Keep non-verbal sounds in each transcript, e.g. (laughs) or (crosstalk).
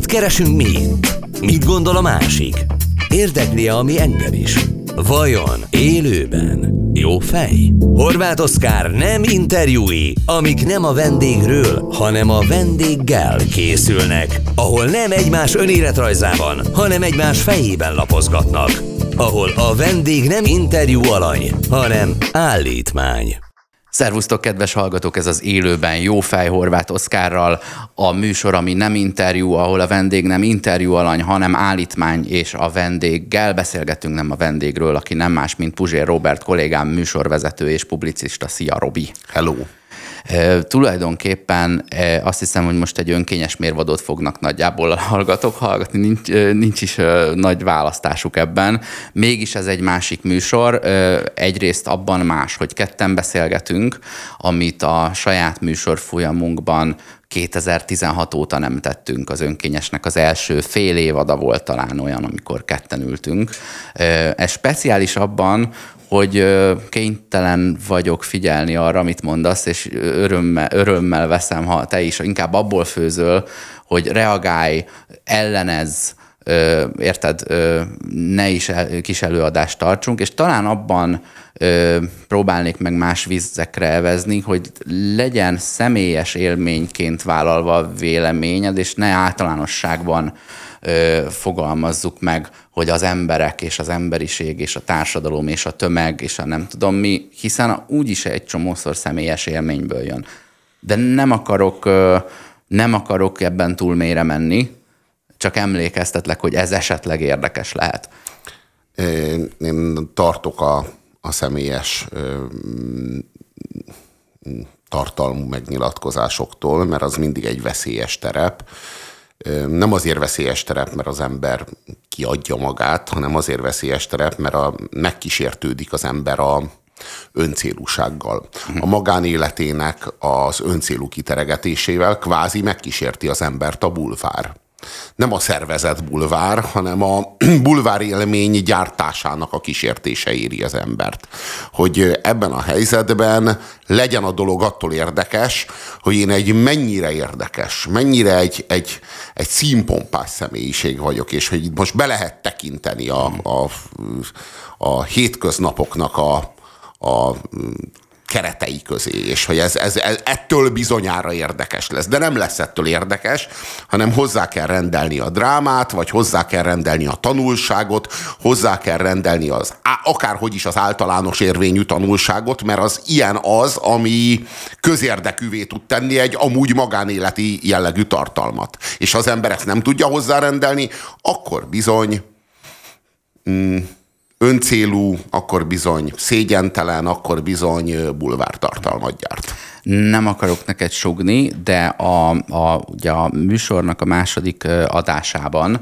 Mit keresünk mi itt? Mit gondol a másik? Érdekli ami engem is? Vajon élőben jó fej? Horváth Oszkár nem interjúi, amik nem a vendégről, hanem a vendéggel készülnek, ahol nem egymás önéletrajzában, hanem egymás fejében lapozgatnak, ahol a vendég nem interjú alany, hanem állítmány. Szervusztok, kedves hallgatók! Ez az élőben jó fej Horváth Oszkárral a műsor, ami nem interjú, ahol a vendég nem interjú alany, hanem állítmány, és a vendéggel beszélgetünk, nem a vendégről, aki nem más, mint Puzsér Robert kollégám, műsorvezető és publicista. Szia, Robi! Hello! Tulajdonképpen azt hiszem, hogy most egy önkényes mérvadót fognak nagyjából a hallgatók hallgatni, nincs, nincs is nagy választásuk ebben. Mégis ez egy másik műsor, egyrészt abban más, hogy ketten beszélgetünk, amit a saját műsor folyamunkban 2016 óta nem tettünk az önkényesnek. Az első fél évada volt talán olyan, amikor ketten ültünk. Ez speciális abban, hogy kénytelen vagyok figyelni arra, amit mondasz, és örömmel, örömmel veszem, ha te is inkább abból főzöl, hogy reagálj, ellenez, érted, ne is kis előadást tartsunk, és talán abban próbálnék meg más vízekre evezni, hogy legyen személyes élményként vállalva a véleményed, és ne általánosságban fogalmazzuk meg, hogy az emberek és az emberiség és a társadalom és a tömeg és a nem tudom mi, hiszen úgyis egy csomószor személyes élményből jön. De nem akarok, nem akarok ebben túl mélyre menni, csak emlékeztetlek, hogy ez esetleg érdekes lehet. Én tartok a, a személyes tartalmú megnyilatkozásoktól, mert az mindig egy veszélyes terep nem azért veszélyes terep, mert az ember kiadja magát, hanem azért veszélyes terep, mert a, megkísértődik az ember a öncélúsággal. A magánéletének az öncélú kiteregetésével kvázi megkísérti az embert a bulvár nem a szervezet bulvár, hanem a (clears throat) bulvár élmény gyártásának a kísértése éri az embert. Hogy ebben a helyzetben legyen a dolog attól érdekes, hogy én egy mennyire érdekes, mennyire egy, egy, egy színpompás személyiség vagyok, és hogy most be lehet tekinteni a, a, a hétköznapoknak a, a keretei közé, és hogy ez, ez, ez ettől bizonyára érdekes lesz. De nem lesz ettől érdekes, hanem hozzá kell rendelni a drámát, vagy hozzá kell rendelni a tanulságot, hozzá kell rendelni az, akárhogy is az általános érvényű tanulságot, mert az ilyen az, ami közérdekűvé tud tenni egy amúgy magánéleti jellegű tartalmat. És ha az ember ezt nem tudja hozzárendelni, akkor bizony... Mm, öncélú, akkor bizony szégyentelen, akkor bizony bulvártartalmat gyárt. Nem akarok neked sugni, de a, a, ugye a műsornak a második adásában,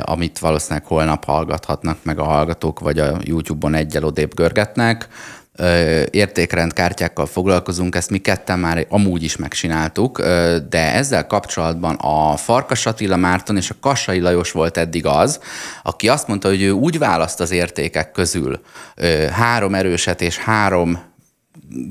amit valószínűleg holnap hallgathatnak meg a hallgatók, vagy a YouTube-on egyel odébb görgetnek, értékrendkártyákkal foglalkozunk, ezt mi ketten már amúgy is megcsináltuk, de ezzel kapcsolatban a Farkas Attila Márton és a Kassai Lajos volt eddig az, aki azt mondta, hogy ő úgy választ az értékek közül három erőset és három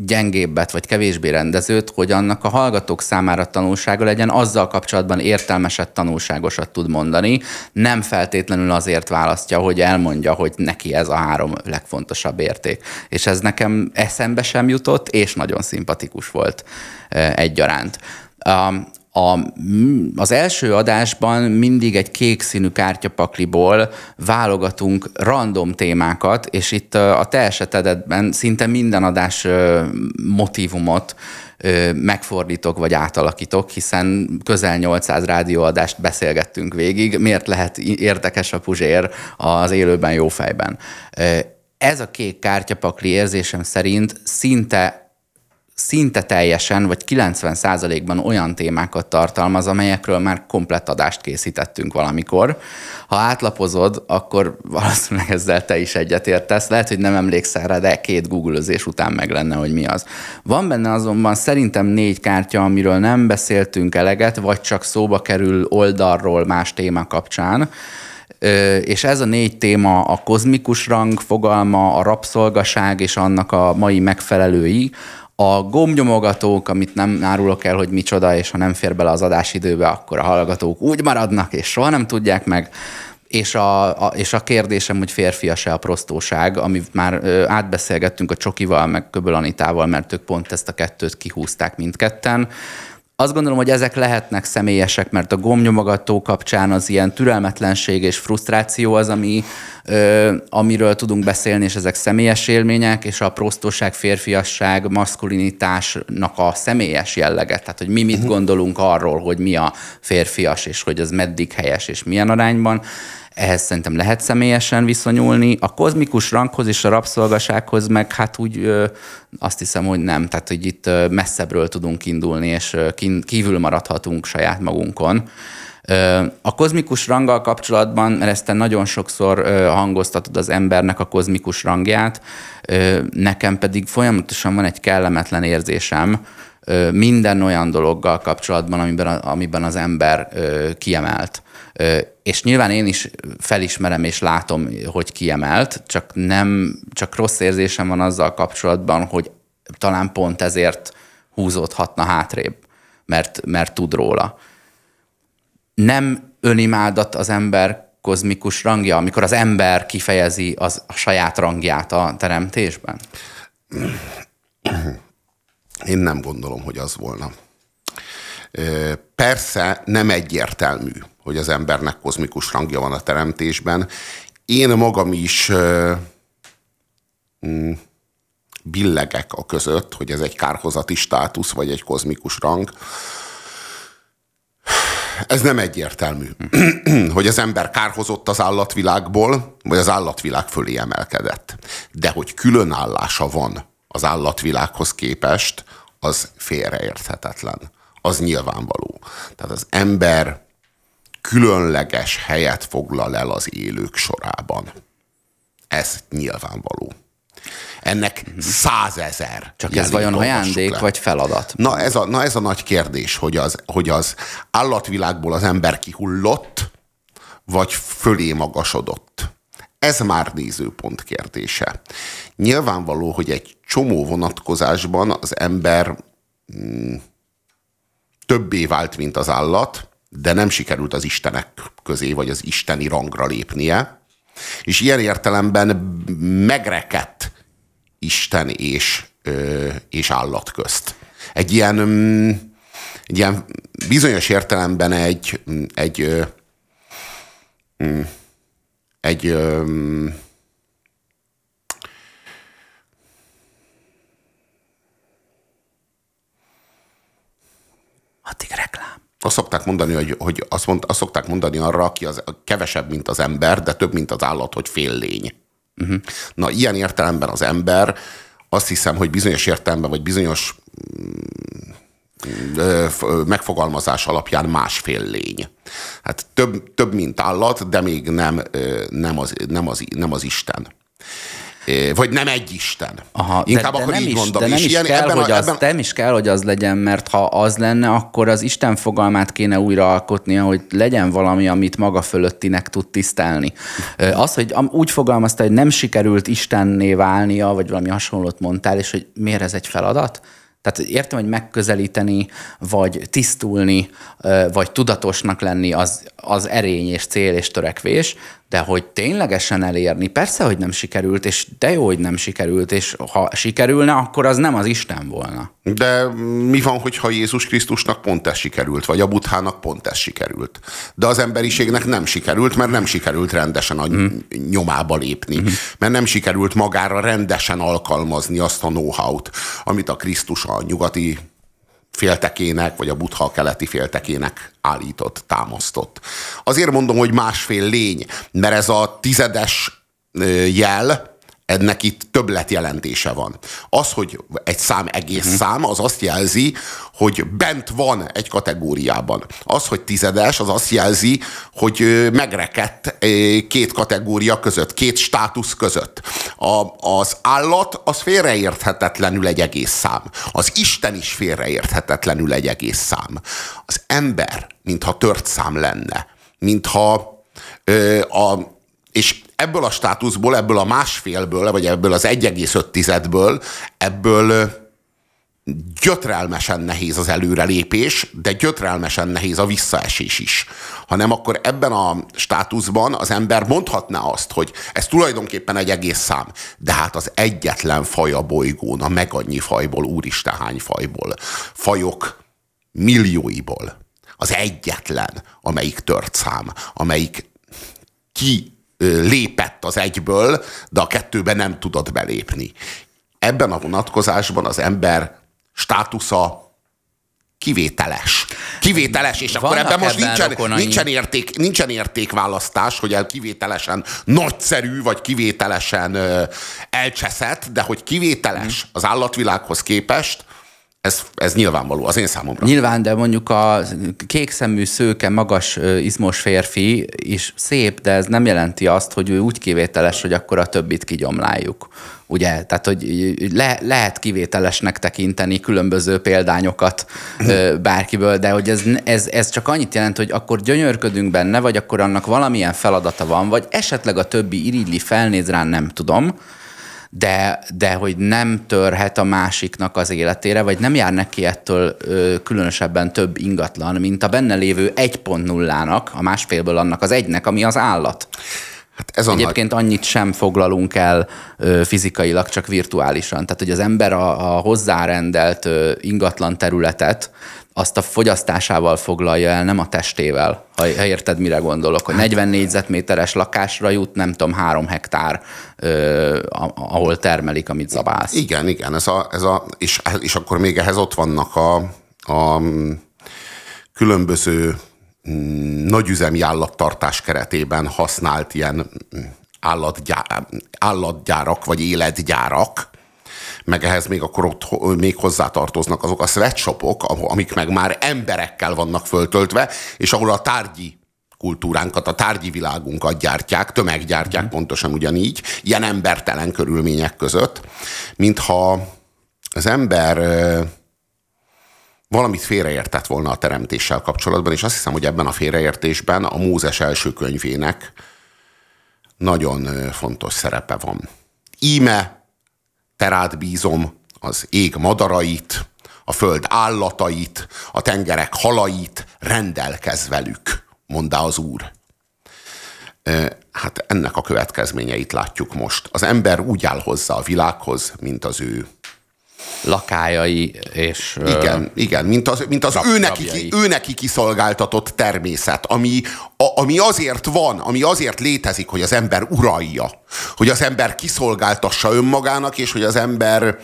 gyengébbet vagy kevésbé rendezőt, hogy annak a hallgatók számára tanulsága legyen, azzal kapcsolatban értelmeset, tanulságosat tud mondani. Nem feltétlenül azért választja, hogy elmondja, hogy neki ez a három legfontosabb érték. És ez nekem eszembe sem jutott, és nagyon szimpatikus volt egyaránt. A, az első adásban mindig egy kék színű kártyapakliból válogatunk random témákat, és itt a te esetedben szinte minden adás motivumot megfordítok vagy átalakítok, hiszen közel 800 rádióadást beszélgettünk végig. Miért lehet érdekes a Puzsér az élőben jó fejben? Ez a kék kártyapakli érzésem szerint szinte szinte teljesen, vagy 90%-ban olyan témákat tartalmaz, amelyekről már komplett adást készítettünk valamikor. Ha átlapozod, akkor valószínűleg ezzel te is egyetértesz. Lehet, hogy nem emlékszel rá, de két googlözés után meg lenne, hogy mi az. Van benne azonban szerintem négy kártya, amiről nem beszéltünk eleget, vagy csak szóba kerül oldalról más téma kapcsán és ez a négy téma a kozmikus rang fogalma, a rabszolgaság és annak a mai megfelelői, A gombnyomogatók, amit nem árulok el, hogy micsoda, és ha nem fér bele az adásidőbe, akkor a hallgatók úgy maradnak, és soha nem tudják meg. És a, a, és a kérdésem, hogy férfias-e a prostóság, amit már ö, átbeszélgettünk a Csokival, meg Köböl Anitával, mert ők pont ezt a kettőt kihúzták mindketten. Azt gondolom, hogy ezek lehetnek személyesek, mert a gomnyomogató kapcsán az ilyen türelmetlenség és frusztráció az, ami, ö, amiről tudunk beszélni, és ezek személyes élmények, és a prostóság, férfiasság, maszkulinitásnak a személyes jellege. Tehát, hogy mi mit uh-huh. gondolunk arról, hogy mi a férfias, és hogy az meddig helyes, és milyen arányban ehhez szerintem lehet személyesen viszonyulni. A kozmikus ranghoz és a rabszolgasághoz meg hát úgy azt hiszem, hogy nem. Tehát, hogy itt messzebbről tudunk indulni, és kívül maradhatunk saját magunkon. A kozmikus ranggal kapcsolatban, mert ezt te nagyon sokszor hangoztatod az embernek a kozmikus rangját, nekem pedig folyamatosan van egy kellemetlen érzésem minden olyan dologgal kapcsolatban, amiben, amiben az ember kiemelt és nyilván én is felismerem és látom, hogy kiemelt, csak nem, csak rossz érzésem van azzal kapcsolatban, hogy talán pont ezért húzódhatna hátrébb, mert, mert tud róla. Nem önimádat az ember kozmikus rangja, amikor az ember kifejezi az, a saját rangját a teremtésben? Én nem gondolom, hogy az volna. Persze nem egyértelmű, hogy az embernek kozmikus rangja van a teremtésben. Én magam is mm, billegek a között, hogy ez egy kárhozati státusz, vagy egy kozmikus rang. Ez nem egyértelmű, (clears throat) hogy az ember kárhozott az állatvilágból, vagy az állatvilág fölé emelkedett. De hogy különállása van az állatvilághoz képest, az félreérthetetlen. Az nyilvánvaló. Tehát az ember különleges helyet foglal el az élők sorában. Ez nyilvánvaló. Ennek százezer. Csak ez vajon ajándék le. vagy feladat? Na ez, a, na ez a nagy kérdés, hogy az, hogy az állatvilágból az ember kihullott, vagy fölé magasodott. Ez már nézőpont kérdése. Nyilvánvaló, hogy egy csomó vonatkozásban az ember mm, többé vált, mint az állat, de nem sikerült az istenek közé, vagy az isteni rangra lépnie. És ilyen értelemben megrekedt Isten és, ö, és állat közt. Egy ilyen, mm, egy ilyen bizonyos értelemben egy, egy, egy, mm, egy, egy Addig reklám. Azt szokták mondani, hogy, hogy azt, mond, azt szokták mondani arra, aki az, kevesebb, mint az ember, de több, mint az állat, hogy fél lény. Uh-huh. Na, ilyen értelemben az ember azt hiszem, hogy bizonyos értelemben, vagy bizonyos mm, megfogalmazás alapján másfél lény. Hát több, több mint állat, de még nem, nem, az, nem, az, nem az Isten vagy nem egy Isten. Aha, Inkább de, de akkor nem így is, mondom. De nem, is ilyen, kell, ebben hogy a, az, ebben... nem is kell, hogy az legyen, mert ha az lenne, akkor az Isten fogalmát kéne újra alkotnia, hogy legyen valami, amit maga fölöttinek tud tisztelni. Az, hogy úgy fogalmazta, hogy nem sikerült Istenné válnia, vagy valami hasonlót mondtál, és hogy miért ez egy feladat? Tehát értem, hogy megközelíteni, vagy tisztulni, vagy tudatosnak lenni az, az erény és cél és törekvés, de hogy ténylegesen elérni, persze, hogy nem sikerült, és de jó, hogy nem sikerült, és ha sikerülne, akkor az nem az Isten volna. De mi van, hogyha Jézus Krisztusnak pont ez sikerült, vagy a Buthának pont ez sikerült? De az emberiségnek nem sikerült, mert nem sikerült rendesen a mm. nyomába lépni, mm. mert nem sikerült magára rendesen alkalmazni azt a know-how-t, amit a Krisztus a nyugati féltekének, vagy a Buddha keleti féltekének állított, támasztott. Azért mondom, hogy másfél lény, mert ez a tizedes jel, ennek itt többlet jelentése van. Az, hogy egy szám egész uh-huh. szám, az azt jelzi, hogy bent van egy kategóriában. Az, hogy tizedes, az azt jelzi, hogy megrekedt két kategória között, két státusz között. A, az állat az félreérthetetlenül egy egész szám. Az Isten is félreérthetetlenül egy egész szám. Az ember, mintha tört szám lenne, mintha ö, a és ebből a státuszból, ebből a másfélből, vagy ebből az 1,5-ből, ebből gyötrelmesen nehéz az előrelépés, de gyötrelmesen nehéz a visszaesés is. Hanem akkor ebben a státuszban az ember mondhatná azt, hogy ez tulajdonképpen egy egész szám, de hát az egyetlen faj a bolygón, a meg annyi fajból, úristen hány fajból, fajok millióiból. Az egyetlen, amelyik tört szám, amelyik ki lépett az egyből, de a kettőben nem tudott belépni. Ebben a vonatkozásban az ember státusza kivételes. Kivételes, és Vannak akkor ebben most ebben nincsen, nincsen, érték, nincsen értékválasztás, hogy el kivételesen nagyszerű, vagy kivételesen ö, elcseszett, de hogy kivételes az állatvilághoz képest, ez, ez nyilvánvaló az én számomra. Nyilván, de mondjuk a kékszemű, szőke, magas, izmos férfi is szép, de ez nem jelenti azt, hogy ő úgy kivételes, hogy akkor a többit kigyomláljuk. Ugye? Tehát, hogy le, lehet kivételesnek tekinteni különböző példányokat bárkiből, de hogy ez, ez, ez csak annyit jelent, hogy akkor gyönyörködünk benne, vagy akkor annak valamilyen feladata van, vagy esetleg a többi irigyli, felnéz rá, nem tudom, de, de hogy nem törhet a másiknak az életére, vagy nem jár neki ettől ö, különösebben több ingatlan, mint a benne lévő 1.0-nak, a másfélből annak az egynek, ami az állat. Hát ez Egyébként nagy... annyit sem foglalunk el ö, fizikailag, csak virtuálisan. Tehát, hogy az ember a, a hozzárendelt ö, ingatlan területet azt a fogyasztásával foglalja el, nem a testével, ha, ha érted, mire gondolok, hogy 40 négyzetméteres lakásra jut, nem tudom, három hektár, ö, ahol termelik, amit zabálsz. Igen, igen, ez a, ez a, és, és akkor még ehhez ott vannak a, a különböző mm, nagyüzemi állattartás keretében használt ilyen állatgyár, állatgyárak vagy életgyárak, meg ehhez még akkor ott még hozzátartoznak azok a sweatshopok, amik meg már emberekkel vannak föltöltve, és ahol a tárgyi kultúránkat, a tárgyi világunkat gyártják, tömeggyártják mm. pontosan ugyanígy, ilyen embertelen körülmények között, mintha az ember valamit félreértett volna a teremtéssel kapcsolatban, és azt hiszem, hogy ebben a félreértésben a Mózes első könyvének nagyon fontos szerepe van. Íme terát bízom az ég madarait, a föld állatait, a tengerek halait, rendelkez velük, mondá az Úr. Hát ennek a következményeit látjuk most. Az ember úgy áll hozzá a világhoz, mint az ő lakájai és... Igen, igen mint az, mint az ő, neki, ő neki kiszolgáltatott természet, ami, a, ami azért van, ami azért létezik, hogy az ember uralja, hogy az ember kiszolgáltassa önmagának, és hogy az ember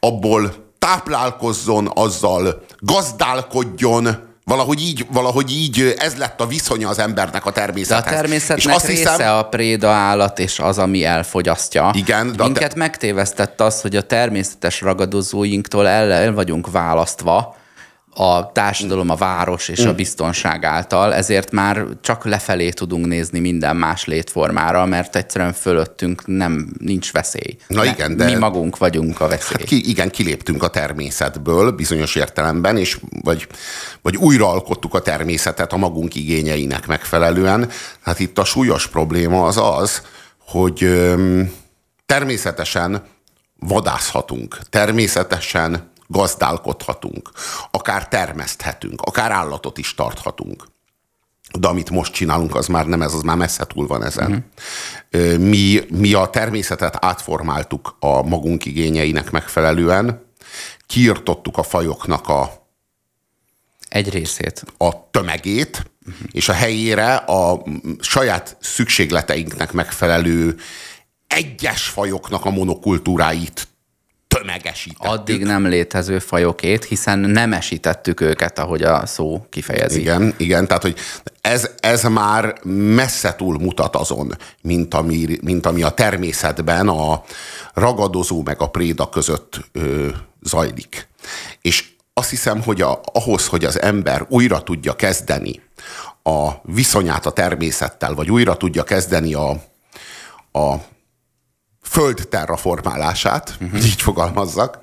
abból táplálkozzon, azzal gazdálkodjon, Valahogy így, valahogy így ez lett a viszonya az embernek a természethez. De a természetnek és azt része hiszem, a préda állat, és az, ami elfogyasztja. Igen. De Minket te... megtévesztett az, hogy a természetes ragadozóinktól el, el vagyunk választva, a társadalom, a város és a mm. biztonság által, ezért már csak lefelé tudunk nézni minden más létformára, mert egyszerűen fölöttünk nem nincs veszély. Na igen, de... Mi magunk vagyunk a veszély. Hát ki, igen, kiléptünk a természetből bizonyos értelemben, és vagy, vagy újraalkottuk a természetet a magunk igényeinek megfelelően. Hát itt a súlyos probléma az az, hogy öm, természetesen vadászhatunk, természetesen gazdálkodhatunk, akár termeszthetünk, akár állatot is tarthatunk. De amit most csinálunk, az már nem ez, az már messze túl van ezen. Uh-huh. Mi, mi a természetet átformáltuk a magunk igényeinek megfelelően, kiirtottuk a fajoknak a egy részét. A tömegét, uh-huh. és a helyére a saját szükségleteinknek megfelelő egyes fajoknak a monokultúráit tömegesítettük. Addig nem létező fajokét, hiszen nem esítettük őket, ahogy a szó kifejezi. Igen, igen, tehát hogy ez, ez már messze túl mutat azon, mint ami, mint ami a természetben a ragadozó meg a préda között ö, zajlik. És azt hiszem, hogy a, ahhoz, hogy az ember újra tudja kezdeni a viszonyát a természettel, vagy újra tudja kezdeni a, a föld terraformálását, uh-huh. így fogalmazzak,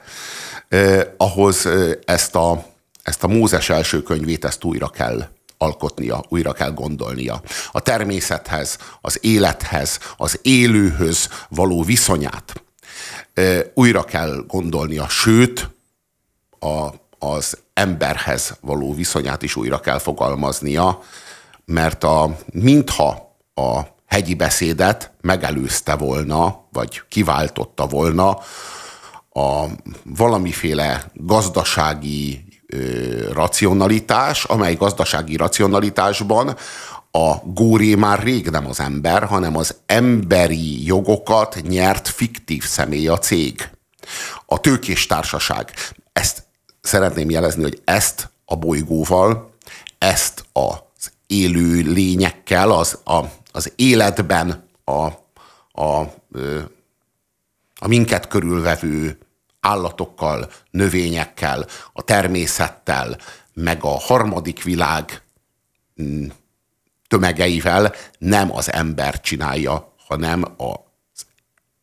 eh, ahhoz eh, ezt a, ezt a Mózes első könyvét, ezt újra kell alkotnia, újra kell gondolnia. A természethez, az élethez, az élőhöz való viszonyát eh, újra kell gondolnia, sőt, a, az emberhez való viszonyát is újra kell fogalmaznia, mert a, mintha a hegyi beszédet megelőzte volna, vagy kiváltotta volna a valamiféle gazdasági ö, racionalitás, amely gazdasági racionalitásban a góré már rég nem az ember, hanem az emberi jogokat nyert fiktív személy a cég. A tőkés társaság. Ezt szeretném jelezni, hogy ezt a bolygóval, ezt az élő lényekkel, az, a, az életben a, a, a minket körülvevő állatokkal, növényekkel, a természettel, meg a harmadik világ mm, tömegeivel nem az ember csinálja, hanem az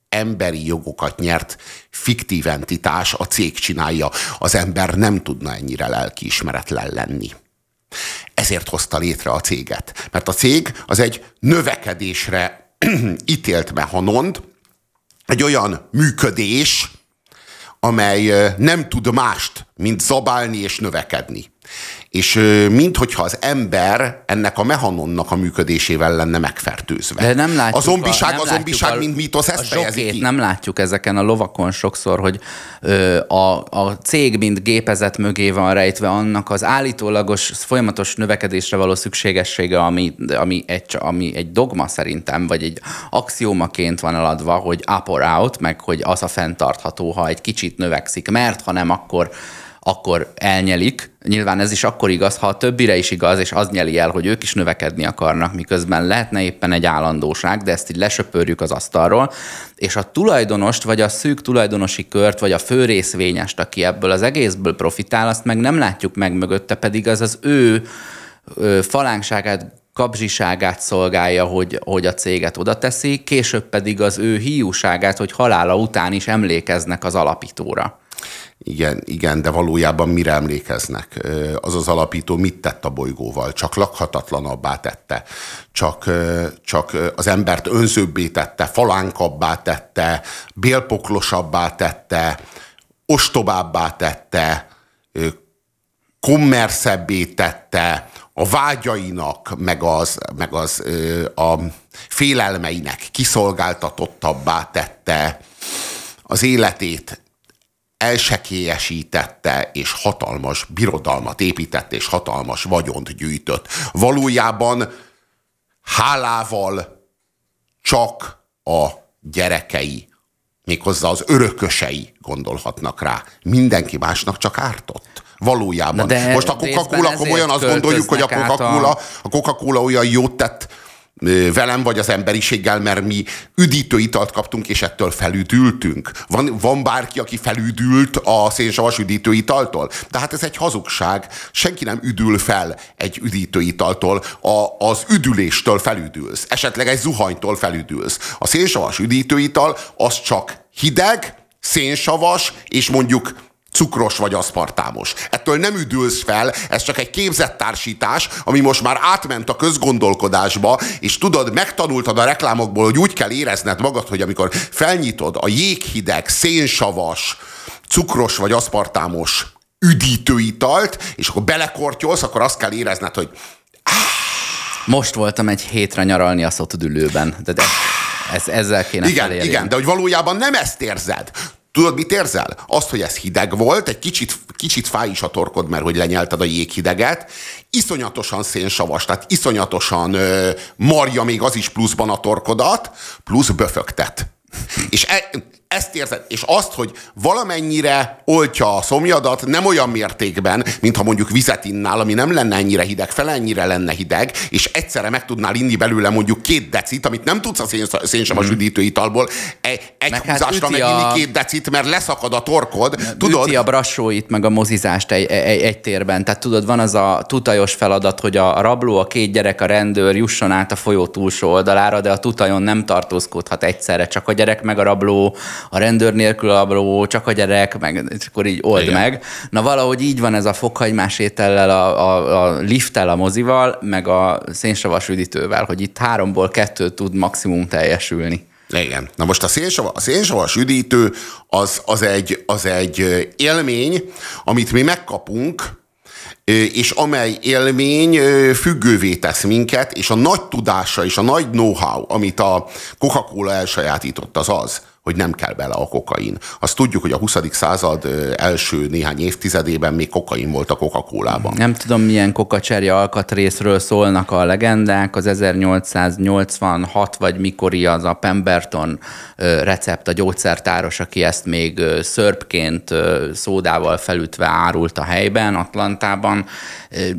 emberi jogokat nyert fiktív entitás, a cég csinálja. Az ember nem tudna ennyire lelkiismeretlen lenni. Ezért hozta létre a céget. Mert a cég az egy növekedésre (clears throat) ítélt mechanond, egy olyan működés, amely nem tud mást, mint zabálni és növekedni és minthogyha az ember ennek a mehanonnak a működésével lenne megfertőzve. De nem látjuk a zombiság, a, nem a zombiság, a, mint mítosz, ezt fejezi ki. Nem látjuk ezeken a lovakon sokszor, hogy ö, a, a cég, mint gépezet mögé van rejtve annak az állítólagos, folyamatos növekedésre való szükségessége, ami, ami, egy, ami egy dogma szerintem, vagy egy axiómaként van eladva, hogy up or out, meg hogy az a fenntartható, ha egy kicsit növekszik, mert ha nem, akkor akkor elnyelik. Nyilván ez is akkor igaz, ha a többire is igaz, és az nyeli el, hogy ők is növekedni akarnak, miközben lehetne éppen egy állandóság, de ezt így lesöpörjük az asztalról, és a tulajdonost, vagy a szűk tulajdonosi kört, vagy a fő részvényest, aki ebből az egészből profitál, azt meg nem látjuk meg mögötte, pedig az az ő falánkságát, kapzsiságát szolgálja, hogy, hogy a céget oda teszi, később pedig az ő hiúságát, hogy halála után is emlékeznek az alapítóra. Igen, igen, de valójában mire emlékeznek? Az az alapító mit tett a bolygóval? Csak lakhatatlanabbá tette, csak, csak az embert önzőbbé tette, falánkabbá tette, bélpoklosabbá tette, ostobábbá tette, kommerszebbé tette, a vágyainak, meg az, meg az a félelmeinek kiszolgáltatottabbá tette az életét elsekélyesítette, és hatalmas birodalmat épített, és hatalmas vagyont gyűjtött. Valójában hálával csak a gyerekei, méghozzá az örökösei gondolhatnak rá. Mindenki másnak csak ártott. Valójában. De Most a Coca-Cola komolyan azt gondoljuk, hogy a Coca-Cola, a Coca-Cola olyan jót tett velem vagy az emberiséggel, mert mi üdítő italt kaptunk, és ettől felüdültünk. Van, van bárki, aki felüdült a szénsavas üdítő italtól? De hát ez egy hazugság. Senki nem üdül fel egy üdítő italtól. A, az üdüléstől felüdülsz. Esetleg egy zuhanytól felüdülsz. A szénsavas üdítőital az csak hideg, szénsavas, és mondjuk cukros vagy aszpartámos. Ettől nem üdülsz fel, ez csak egy képzett társítás, ami most már átment a közgondolkodásba, és tudod, megtanultad a reklámokból, hogy úgy kell érezned magad, hogy amikor felnyitod a jéghideg, szénsavas, cukros vagy aszpartámos üdítőitalt, és akkor belekortyolsz, akkor azt kell érezned, hogy most voltam egy hétre nyaralni a szotodülőben. De, de ez, ezzel kéne Igen, igen, de hogy valójában nem ezt érzed. Tudod, mit érzel? Azt, hogy ez hideg volt, egy kicsit, kicsit fáj is a torkod, mert hogy lenyelted a jéghideget, iszonyatosan szénsavas, tehát iszonyatosan ö, marja még az is pluszban a torkodat, plusz böfögtet. És e, ezt érzed, és azt, hogy valamennyire oltja a szomjadat, nem olyan mértékben, mintha mondjuk vizet innál, ami nem lenne ennyire hideg, fel ennyire lenne hideg, és egyszerre meg tudnál inni belőle mondjuk két decit, amit nem tudsz a szénsavas mm. üdítőitalból, egy, egy meg hát húzásra hát meginni a... két decit, mert leszakad a torkod. Ne, tudod? Üti a brassóit, meg a mozizást egy, egy, egy térben. Tehát tudod, van az a tutajos feladat, hogy a rabló, a két gyerek, a rendőr jusson át a folyó túlsó oldalára, de a tutajon nem tartózkodhat egyszerre, csak a gyerek meg a rabló, a rendőr nélkül a csak a gyerek, meg és akkor így old Igen. meg. Na valahogy így van ez a fokhagymás étellel, a, a, a lifttel, a mozival, meg a szénsavas üdítővel, hogy itt háromból kettő tud maximum teljesülni. Igen. Na most a szénsavas, a szénsavas üdítő az, az, egy, az egy élmény, amit mi megkapunk, és amely élmény függővé tesz minket, és a nagy tudása és a nagy know-how, amit a Coca-Cola elsajátított, az az, hogy nem kell bele a kokain. Azt tudjuk, hogy a 20. század első néhány évtizedében még kokain volt a Coca-Colában. Nem tudom, milyen kokacserje alkatrészről szólnak a legendák. Az 1886 vagy mikori az a Pemberton recept, a gyógyszertáros, aki ezt még szörpként szódával felütve árult a helyben, Atlantában.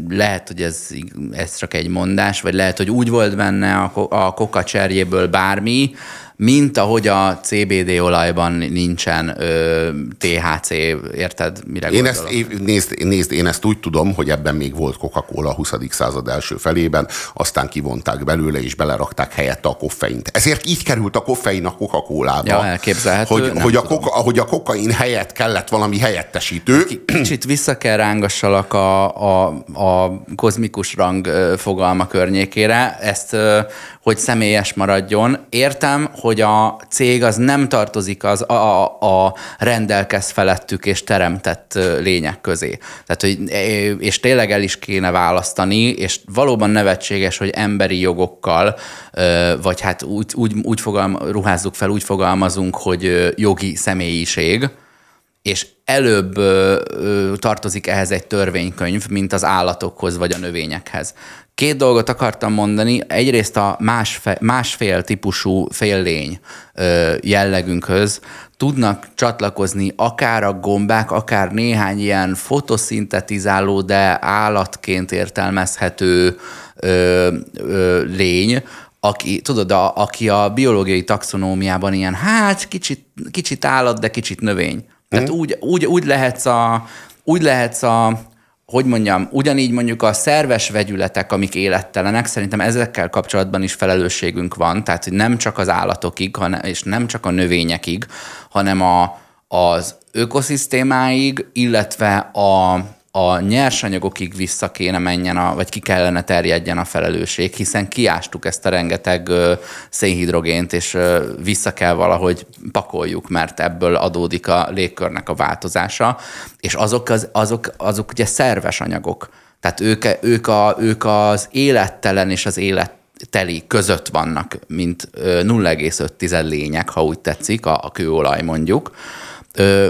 Lehet, hogy ez, ez csak egy mondás, vagy lehet, hogy úgy volt benne a, a kokacserjéből bármi, mint ahogy a CBD olajban nincsen ö, THC, érted, mire én ezt, én, nézd, nézd, én ezt úgy tudom, hogy ebben még volt Coca-Cola a 20. század első felében, aztán kivonták belőle, és belerakták helyette a koffeint. Ezért így került a koffein a Coca-Colába. Ja, elképzelhető. Hogy, hogy, a, koka, hogy a kokain helyett kellett valami helyettesítő. Kicsit vissza kell rángassalak a, a, a kozmikus rang fogalma környékére. Ezt hogy személyes maradjon. Értem, hogy a cég az nem tartozik az a, a, a rendelkez felettük és teremtett lények közé. Tehát, hogy, és tényleg el is kéne választani, és valóban nevetséges, hogy emberi jogokkal, vagy hát úgy, úgy, úgy fogalma, ruházzuk fel, úgy fogalmazunk, hogy jogi személyiség, és előbb tartozik ehhez egy törvénykönyv, mint az állatokhoz vagy a növényekhez. Két dolgot akartam mondani. Egyrészt a másfe, másfél típusú féllény ö, jellegünkhöz tudnak csatlakozni akár a gombák, akár néhány ilyen fotoszintetizáló, de állatként értelmezhető ö, ö, lény, aki, tudod, a, aki a biológiai taxonómiában ilyen, hát kicsit, kicsit állat, de kicsit növény. Tehát mm. úgy, úgy, úgy lehetsz a, úgy lehetsz a, hogy mondjam, ugyanígy mondjuk a szerves vegyületek, amik élettelenek, szerintem ezekkel kapcsolatban is felelősségünk van, tehát hogy nem csak az állatokig, és nem csak a növényekig, hanem a, az ökoszisztémáig, illetve a, a nyersanyagokig vissza kéne menjen, a, vagy ki kellene terjedjen a felelősség, hiszen kiástuk ezt a rengeteg ö, szénhidrogént, és ö, vissza kell valahogy pakoljuk, mert ebből adódik a légkörnek a változása, és azok, az, azok, azok ugye szerves anyagok. Tehát ők, ők, a, ők az élettelen és az élet teli között vannak, mint 0,5 lények, ha úgy tetszik, a, a kőolaj mondjuk.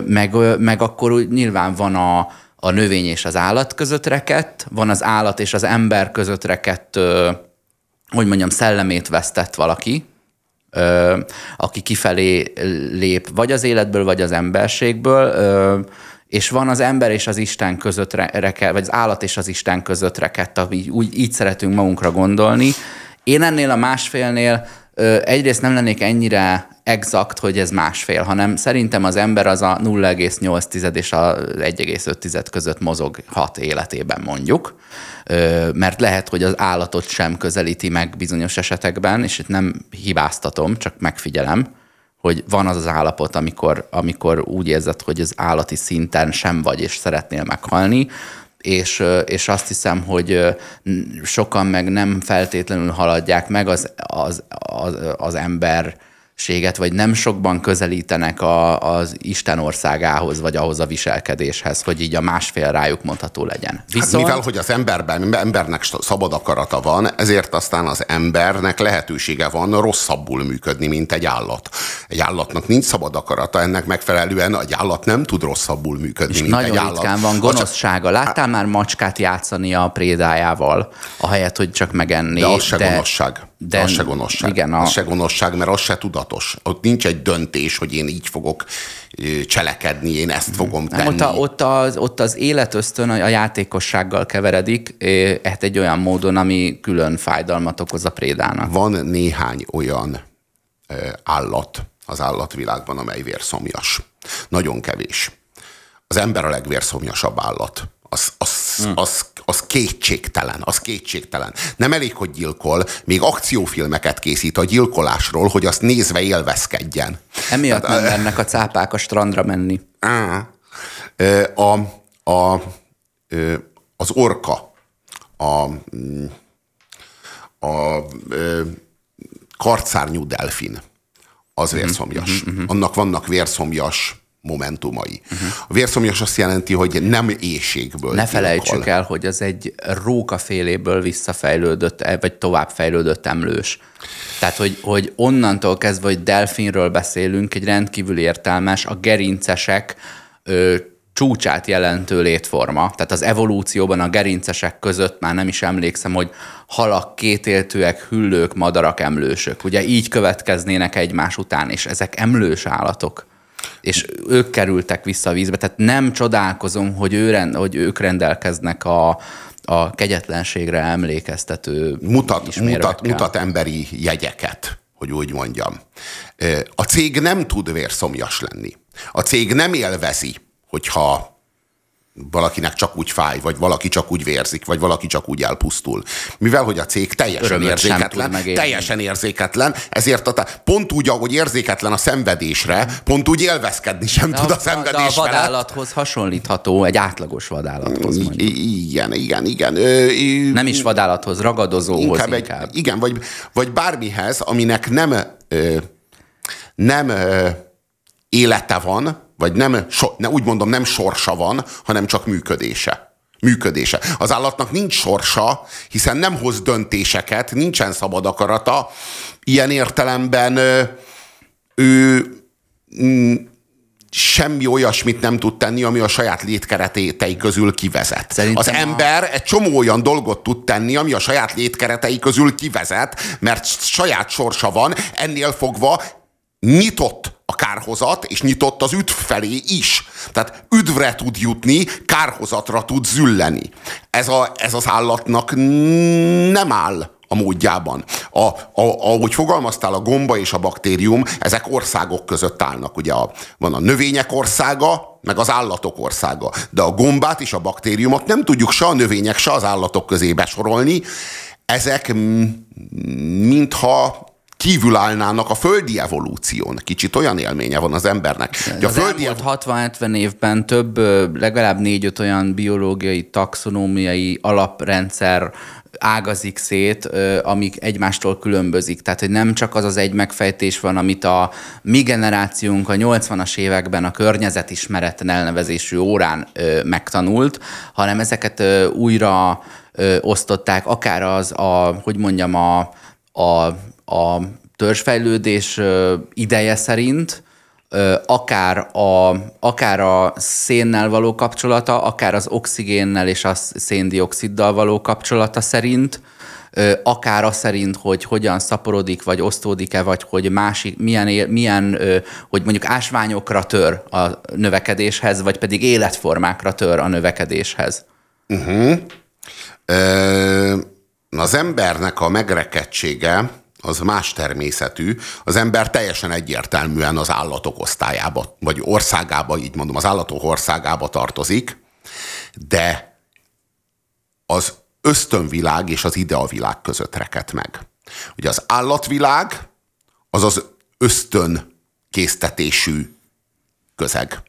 Meg, meg akkor nyilván van a, a növény és az állat között rekedt, van az állat és az ember között rekedt, hogy mondjam, szellemét vesztett valaki, aki kifelé lép vagy az életből, vagy az emberségből, és van az ember és az Isten között rekedt, vagy az állat és az Isten között rekedt, úgy, úgy így szeretünk magunkra gondolni. Én ennél a másfélnél egyrészt nem lennék ennyire exakt, hogy ez másfél, hanem szerintem az ember az a 0,8 és a 1,5 között mozog hat életében mondjuk, mert lehet, hogy az állatot sem közelíti meg bizonyos esetekben, és itt nem hibáztatom, csak megfigyelem, hogy van az az állapot, amikor, amikor úgy érzed, hogy az állati szinten sem vagy, és szeretnél meghalni, és, és azt hiszem, hogy sokan meg nem feltétlenül haladják meg az, az, az, az ember séget, vagy nem sokban közelítenek a, az Isten országához, vagy ahhoz a viselkedéshez, hogy így a másfél rájuk mondható legyen. Viszont... Hát mivel, hogy az emberben, embernek szabad akarata van, ezért aztán az embernek lehetősége van rosszabbul működni, mint egy állat. Egy állatnak nincs szabad akarata, ennek megfelelően egy állat nem tud rosszabbul működni, És mint nagyon egy állat. ritkán van gonoszsága. Láttál már macskát játszani a prédájával, ahelyett, hogy csak megenni. De az se de... gonoszság. De az se gonoszság. Igen, a... Az se gonoszság, mert az se tudatos. Ott nincs egy döntés, hogy én így fogok cselekedni, én ezt fogom tenni. Ott, a, ott, az, ott az életösztön a játékossággal keveredik, hát egy olyan módon, ami külön fájdalmat okoz a prédának. Van néhány olyan állat az állatvilágban, amely vérszomjas. Nagyon kevés. Az ember a legvérszomjasabb állat. Az, az, hmm. az az kétségtelen, az kétségtelen. Nem elég, hogy gyilkol, még akciófilmeket készít a gyilkolásról, hogy azt nézve élvezkedjen. Emiatt Tehát, nem mennek a cápák a strandra menni. A, a, az orka, a, a, a karcárnyú delfin, az vérszomjas. Uh-huh. Annak vannak vérszomjas momentumai. Uh-huh. A vérszomjas azt jelenti, hogy nem éjségből. Ne felejtsük el, hogy az egy rókaféléből visszafejlődött, e, vagy továbbfejlődött emlős. Tehát, hogy, hogy onnantól kezdve, hogy delfinről beszélünk, egy rendkívül értelmes, a gerincesek ö, csúcsát jelentő létforma. Tehát az evolúcióban a gerincesek között már nem is emlékszem, hogy halak, kétéltőek, hüllők, madarak, emlősök. Ugye így következnének egymás után, és ezek emlős állatok és ők kerültek vissza a vízbe. Tehát nem csodálkozom, hogy, ő rend, hogy ők rendelkeznek a, a kegyetlenségre emlékeztető mutat, mutat, mutat emberi jegyeket, hogy úgy mondjam. A cég nem tud vérszomjas lenni. A cég nem élvezi, hogyha valakinek csak úgy fáj, vagy valaki csak úgy vérzik, vagy valaki csak úgy elpusztul. Mivel, hogy a cég teljesen Örömöt érzéketlen, teljesen érzéketlen, ezért a, pont úgy, ahogy érzéketlen a szenvedésre, pont úgy élvezkedni sem de tud a, a szenvedés de a vadállathoz hasonlítható, egy átlagos vadállathoz mondjuk. Igen, igen, igen. Nem is vadállathoz, ragadozóhoz inkább. inkább. Egy, igen, vagy, vagy bármihez, aminek nem, nem élete van, vagy nem, so, ne, úgy mondom, nem sorsa van, hanem csak működése. Működése. Az állatnak nincs sorsa, hiszen nem hoz döntéseket, nincsen szabad akarata. Ilyen értelemben ő mm, semmi olyasmit nem tud tenni, ami a saját létkeretei közül kivezet. Szerintem az ember egy csomó olyan dolgot tud tenni, ami a saját létkeretei közül kivezet, mert saját sorsa van, ennél fogva nyitott a kárhozat, és nyitott az üdv felé is. Tehát üdvre tud jutni, kárhozatra tud zülleni. Ez, a, ez az állatnak nem áll a módjában. A, a, ahogy fogalmaztál, a gomba és a baktérium, ezek országok között állnak. Ugye a, van a növények országa, meg az állatok országa. De a gombát és a baktériumot nem tudjuk se a növények, se az állatok közé besorolni. Ezek mintha kívül állnának a földi evolúción. Kicsit olyan élménye van az embernek. Hogy a az földi ev... 60-70 évben több, legalább négy-öt olyan biológiai, taxonómiai alaprendszer ágazik szét, amik egymástól különbözik. Tehát, hogy nem csak az az egy megfejtés van, amit a mi generációnk a 80-as években a környezetismeret elnevezésű órán megtanult, hanem ezeket újra osztották, akár az a, hogy mondjam, a, a a törzsfejlődés ideje szerint, akár a, akár a szénnel való kapcsolata, akár az oxigénnel és a széndioksziddal való kapcsolata szerint, akár az szerint, hogy hogyan szaporodik, vagy osztódik-e, vagy hogy másik, milyen, milyen hogy mondjuk ásványokra tör a növekedéshez, vagy pedig életformákra tör a növekedéshez. Uh-huh. Ö, az embernek a megrekedtsége az más természetű, az ember teljesen egyértelműen az állatok osztályába, vagy országába, így mondom, az állatok országába tartozik, de az ösztönvilág és az ideavilág között reket meg. Ugye az állatvilág az az ösztön késztetésű közeg.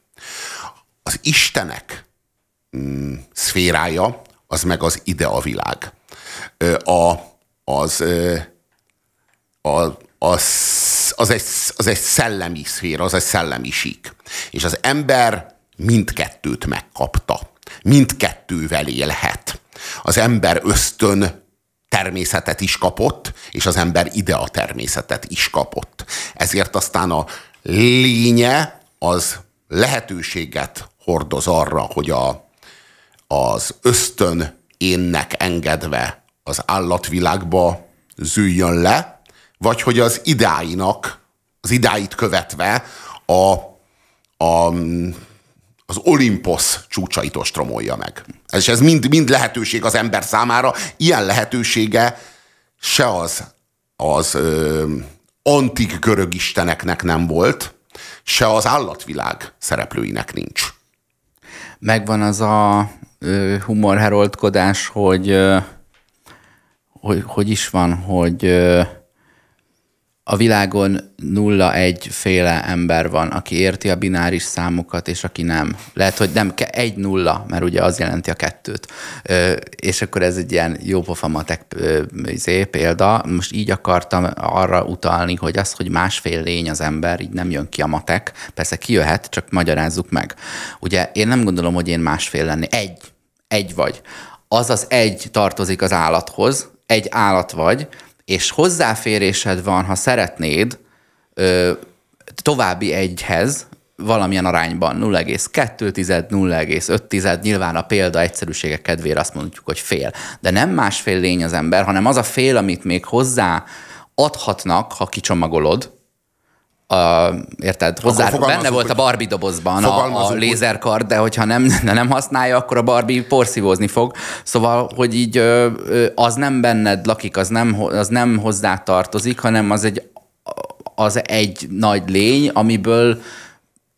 Az istenek mm, szférája az meg az ideavilág. A, az az, az, egy, az egy szellemi szféra, az egy szellemi sík. És az ember mindkettőt megkapta. Mindkettővel élhet. Az ember ösztön természetet is kapott, és az ember ide a természetet is kapott. Ezért aztán a lénye az lehetőséget hordoz arra, hogy a, az ösztön énnek engedve az állatvilágba zűjjön le, vagy hogy az idáinak, az idáit követve a, a, az Olympos csúcsait ostromolja meg. És ez mind, mind lehetőség az ember számára. Ilyen lehetősége se az, az ö, antik görög isteneknek nem volt, se az állatvilág szereplőinek nincs. Megvan az a ö, hogy, hogy hogy is van, hogy ö, a világon nulla egy féle ember van, aki érti a bináris számokat, és aki nem. Lehet, hogy nem, egy nulla, mert ugye az jelenti a kettőt. Ö, és akkor ez egy ilyen jópofa matek izé, példa. Most így akartam arra utalni, hogy az, hogy másfél lény az ember, így nem jön ki a matek. Persze kijöhet, csak magyarázzuk meg. Ugye én nem gondolom, hogy én másfél lenni. Egy. Egy vagy. Az az egy tartozik az állathoz, egy állat vagy, és hozzáférésed van, ha szeretnéd, ö, további egyhez, valamilyen arányban 0,2, 0,5, nyilván a példa egyszerűsége kedvére azt mondjuk, hogy fél. De nem másfél lény az ember, hanem az a fél, amit még hozzá adhatnak, ha kicsomagolod, a, érted, hozzá, benne volt a Barbie dobozban a, a lézerkard, de hogyha nem, (laughs) nem használja, akkor a Barbie porszívózni fog. Szóval, hogy így az nem benned lakik, az nem, az nem hozzá tartozik, hanem az egy, az egy nagy lény, amiből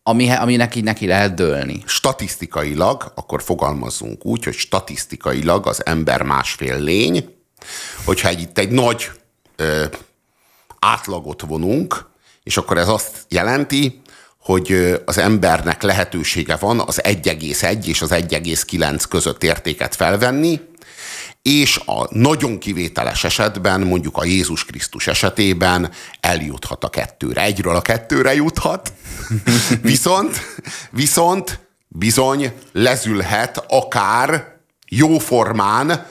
ami, aminek így neki lehet dőlni. Statisztikailag, akkor fogalmazzunk úgy, hogy statisztikailag az ember másfél lény, hogyha itt egy nagy ö, átlagot vonunk, és akkor ez azt jelenti, hogy az embernek lehetősége van az 1,1 és az 1,9 között értéket felvenni, és a nagyon kivételes esetben, mondjuk a Jézus Krisztus esetében eljuthat a kettőre. Egyről a kettőre juthat, (laughs) viszont, viszont bizony lezülhet akár jóformán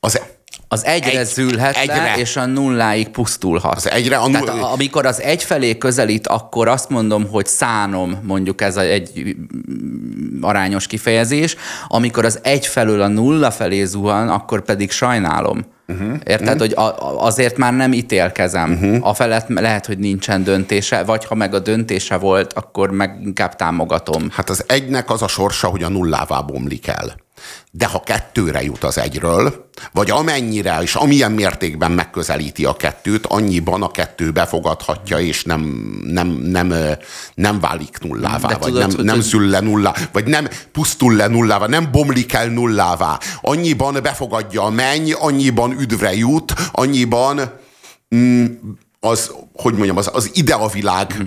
az az egyre egy, zülhet egyre. le, és a nulláig pusztulhat. Az egyre a null... Tehát amikor az egy felé közelít, akkor azt mondom, hogy szánom, mondjuk ez egy arányos kifejezés. Amikor az egy felől a nulla felé zuhan, akkor pedig sajnálom. Uh-huh. Érted, uh-huh. hogy a, azért már nem ítélkezem. Uh-huh. A felett lehet, hogy nincsen döntése, vagy ha meg a döntése volt, akkor meg inkább támogatom. Hát az egynek az a sorsa, hogy a nullává bomlik el de ha kettőre jut az egyről, vagy amennyire és amilyen mértékben megközelíti a kettőt, annyiban a kettő befogadhatja, és nem, nem, nem, nem válik nullává, de vagy tudod, nem, nem szül le nullá, vagy nem pusztul le nullává, nem bomlik el nullává. Annyiban befogadja a menny, annyiban üdvre jut, annyiban mm, az, hogy mondjam, az, az ideavilágba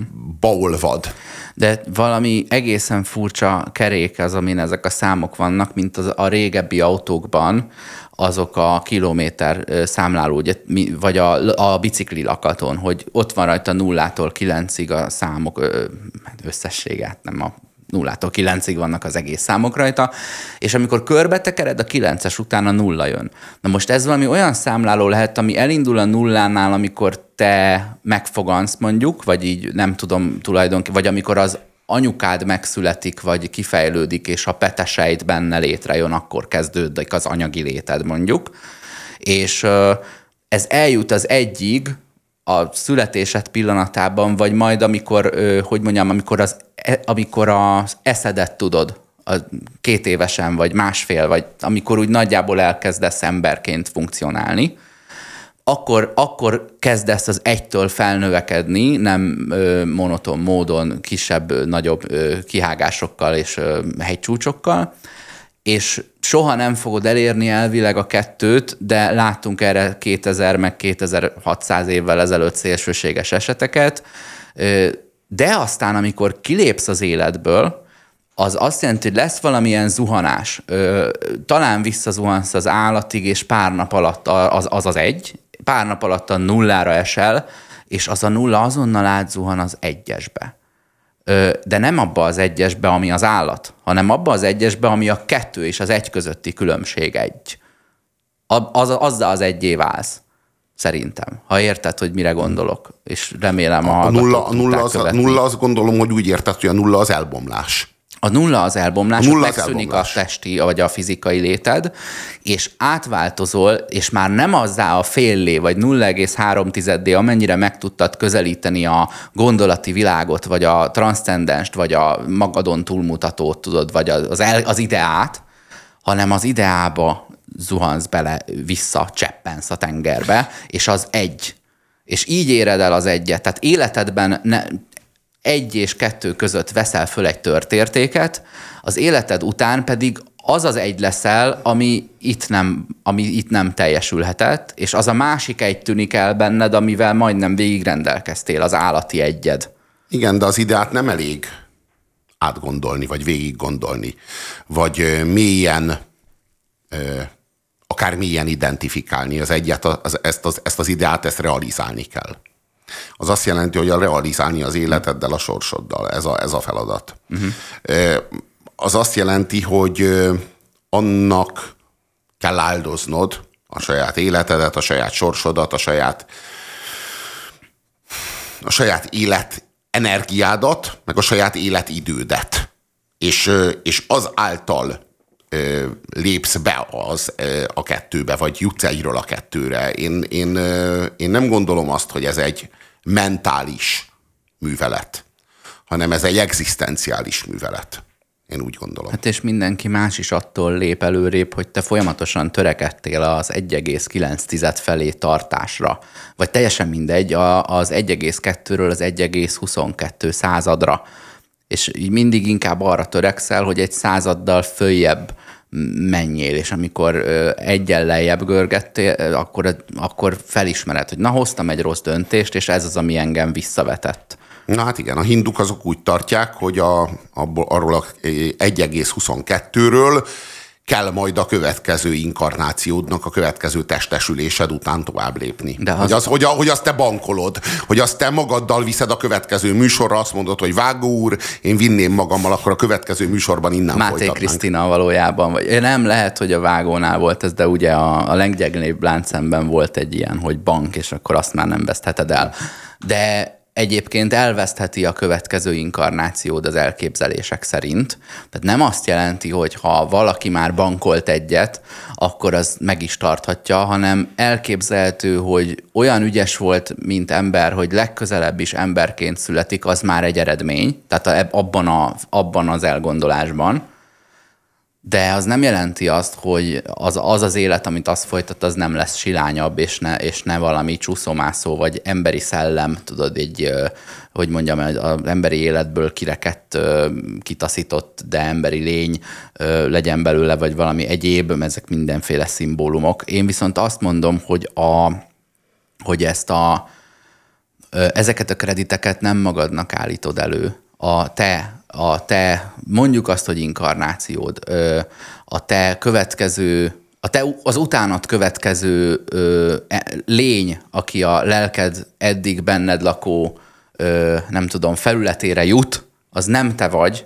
mhm. olvad de valami egészen furcsa kerék az, amin ezek a számok vannak, mint az, a régebbi autókban, azok a kilométer számláló, ugye, vagy a, a bicikli lakaton, hogy ott van rajta nullától kilencig a számok hát összességet, nem a nullától kilencig vannak az egész számok rajta, és amikor körbe tekered, a kilences után a nulla jön. Na most ez valami olyan számláló lehet, ami elindul a nullánál, amikor te megfogansz mondjuk, vagy így nem tudom tulajdonképpen, vagy amikor az anyukád megszületik, vagy kifejlődik, és a peteseit benne létrejön, akkor kezdődik az anyagi léted mondjuk. És ez eljut az egyig, a születésed pillanatában, vagy majd amikor, hogy mondjam, amikor az, e, amikor az eszedet tudod, a két évesen, vagy másfél, vagy amikor úgy nagyjából elkezdesz emberként funkcionálni, akkor, akkor kezdesz az egytől felnövekedni, nem ö, monoton módon, kisebb, nagyobb ö, kihágásokkal és ö, hegycsúcsokkal, és soha nem fogod elérni elvileg a kettőt, de láttunk erre 2000 meg 2600 évvel ezelőtt szélsőséges eseteket, de aztán, amikor kilépsz az életből, az azt jelenti, hogy lesz valamilyen zuhanás. Talán visszazuhansz az állatig, és pár nap alatt az az, az egy, pár nap alatt a nullára esel, és az a nulla azonnal átzuhan az egyesbe de nem abba az egyesbe, ami az állat, hanem abba az egyesbe, ami a kettő és az egy közötti különbség egy. Az, azzal az egyé válsz. Szerintem. Ha érted, hogy mire gondolok, és remélem a, a nulla, a nulla, az, nulla azt gondolom, hogy úgy érted, hogy a nulla az elbomlás. A nulla az elbomlás, a nulla megszűnik az elbomlás. a testi vagy a fizikai léted, és átváltozol, és már nem azzá a féllé, vagy 0,3 amennyire meg tudtad közelíteni a gondolati világot, vagy a transzcendenst, vagy a magadon túlmutatót, tudod, vagy az, el, az ideát, hanem az ideába zuhansz bele, vissza, cseppensz a tengerbe, és az egy. És így éred el az egyet. Tehát életedben ne, egy és kettő között veszel föl egy törtértéket, az életed után pedig az az egy leszel, ami itt, nem, ami itt nem teljesülhetett, és az a másik egy tűnik el benned, amivel majdnem végig rendelkeztél, az állati egyed. Igen, de az ideát nem elég átgondolni, vagy végig gondolni, vagy mélyen, akár mélyen identifikálni az egyet, az, ezt, az, ezt az ideát, ezt realizálni kell. Az azt jelenti, hogy a realizálni az életeddel, a sorsoddal. Ez a, ez a feladat. Uh-huh. Az azt jelenti, hogy annak kell áldoznod a saját életedet, a saját sorsodat, a saját a saját élet energiádat, meg a saját életidődet. És, és az által lépsz be az a kettőbe, vagy jutsz egyről a kettőre. Én, én, én nem gondolom azt, hogy ez egy mentális művelet, hanem ez egy egzisztenciális művelet. Én úgy gondolom. Hát és mindenki más is attól lép előrébb, hogy te folyamatosan törekedtél az 1,9 felé tartásra. Vagy teljesen mindegy, az 1,2-ről az 1,22 századra. És így mindig inkább arra törekszel, hogy egy századdal följebb menjél, és amikor egyen lejjebb görgettél, akkor, akkor felismered, hogy na, hoztam egy rossz döntést, és ez az, ami engem visszavetett. Na hát igen, a hinduk azok úgy tartják, hogy a, abból, arról a 1,22-ről kell majd a következő inkarnációdnak, a következő testesülésed után tovább lépni. De hogy, az, hogy, hogy azt te bankolod, hogy azt te magaddal viszed a következő műsorra, azt mondod, hogy Vágó úr, én vinném magammal, akkor a következő műsorban innen Máté Krisztina valójában, vagy nem lehet, hogy a Vágónál volt ez, de ugye a, a lengyegnébb láncemben volt egy ilyen, hogy bank, és akkor azt már nem vesztheted el. De egyébként elvesztheti a következő inkarnációd az elképzelések szerint. Tehát nem azt jelenti, hogy ha valaki már bankolt egyet, akkor az meg is tarthatja, hanem elképzelhető, hogy olyan ügyes volt, mint ember, hogy legközelebb is emberként születik, az már egy eredmény, tehát abban, a, abban az elgondolásban de az nem jelenti azt, hogy az az, az élet, amit azt folytat, az nem lesz silányabb, és ne, és ne valami csúszomászó, vagy emberi szellem, tudod, egy, hogy mondjam, az emberi életből kirekett, kitaszított, de emberi lény legyen belőle, vagy valami egyéb, ezek mindenféle szimbólumok. Én viszont azt mondom, hogy, a, hogy ezt a, ezeket a krediteket nem magadnak állítod elő. A te a te, mondjuk azt, hogy inkarnációd, a te következő, a te, az utánat következő e, lény, aki a lelked eddig benned lakó, nem tudom, felületére jut, az nem te vagy,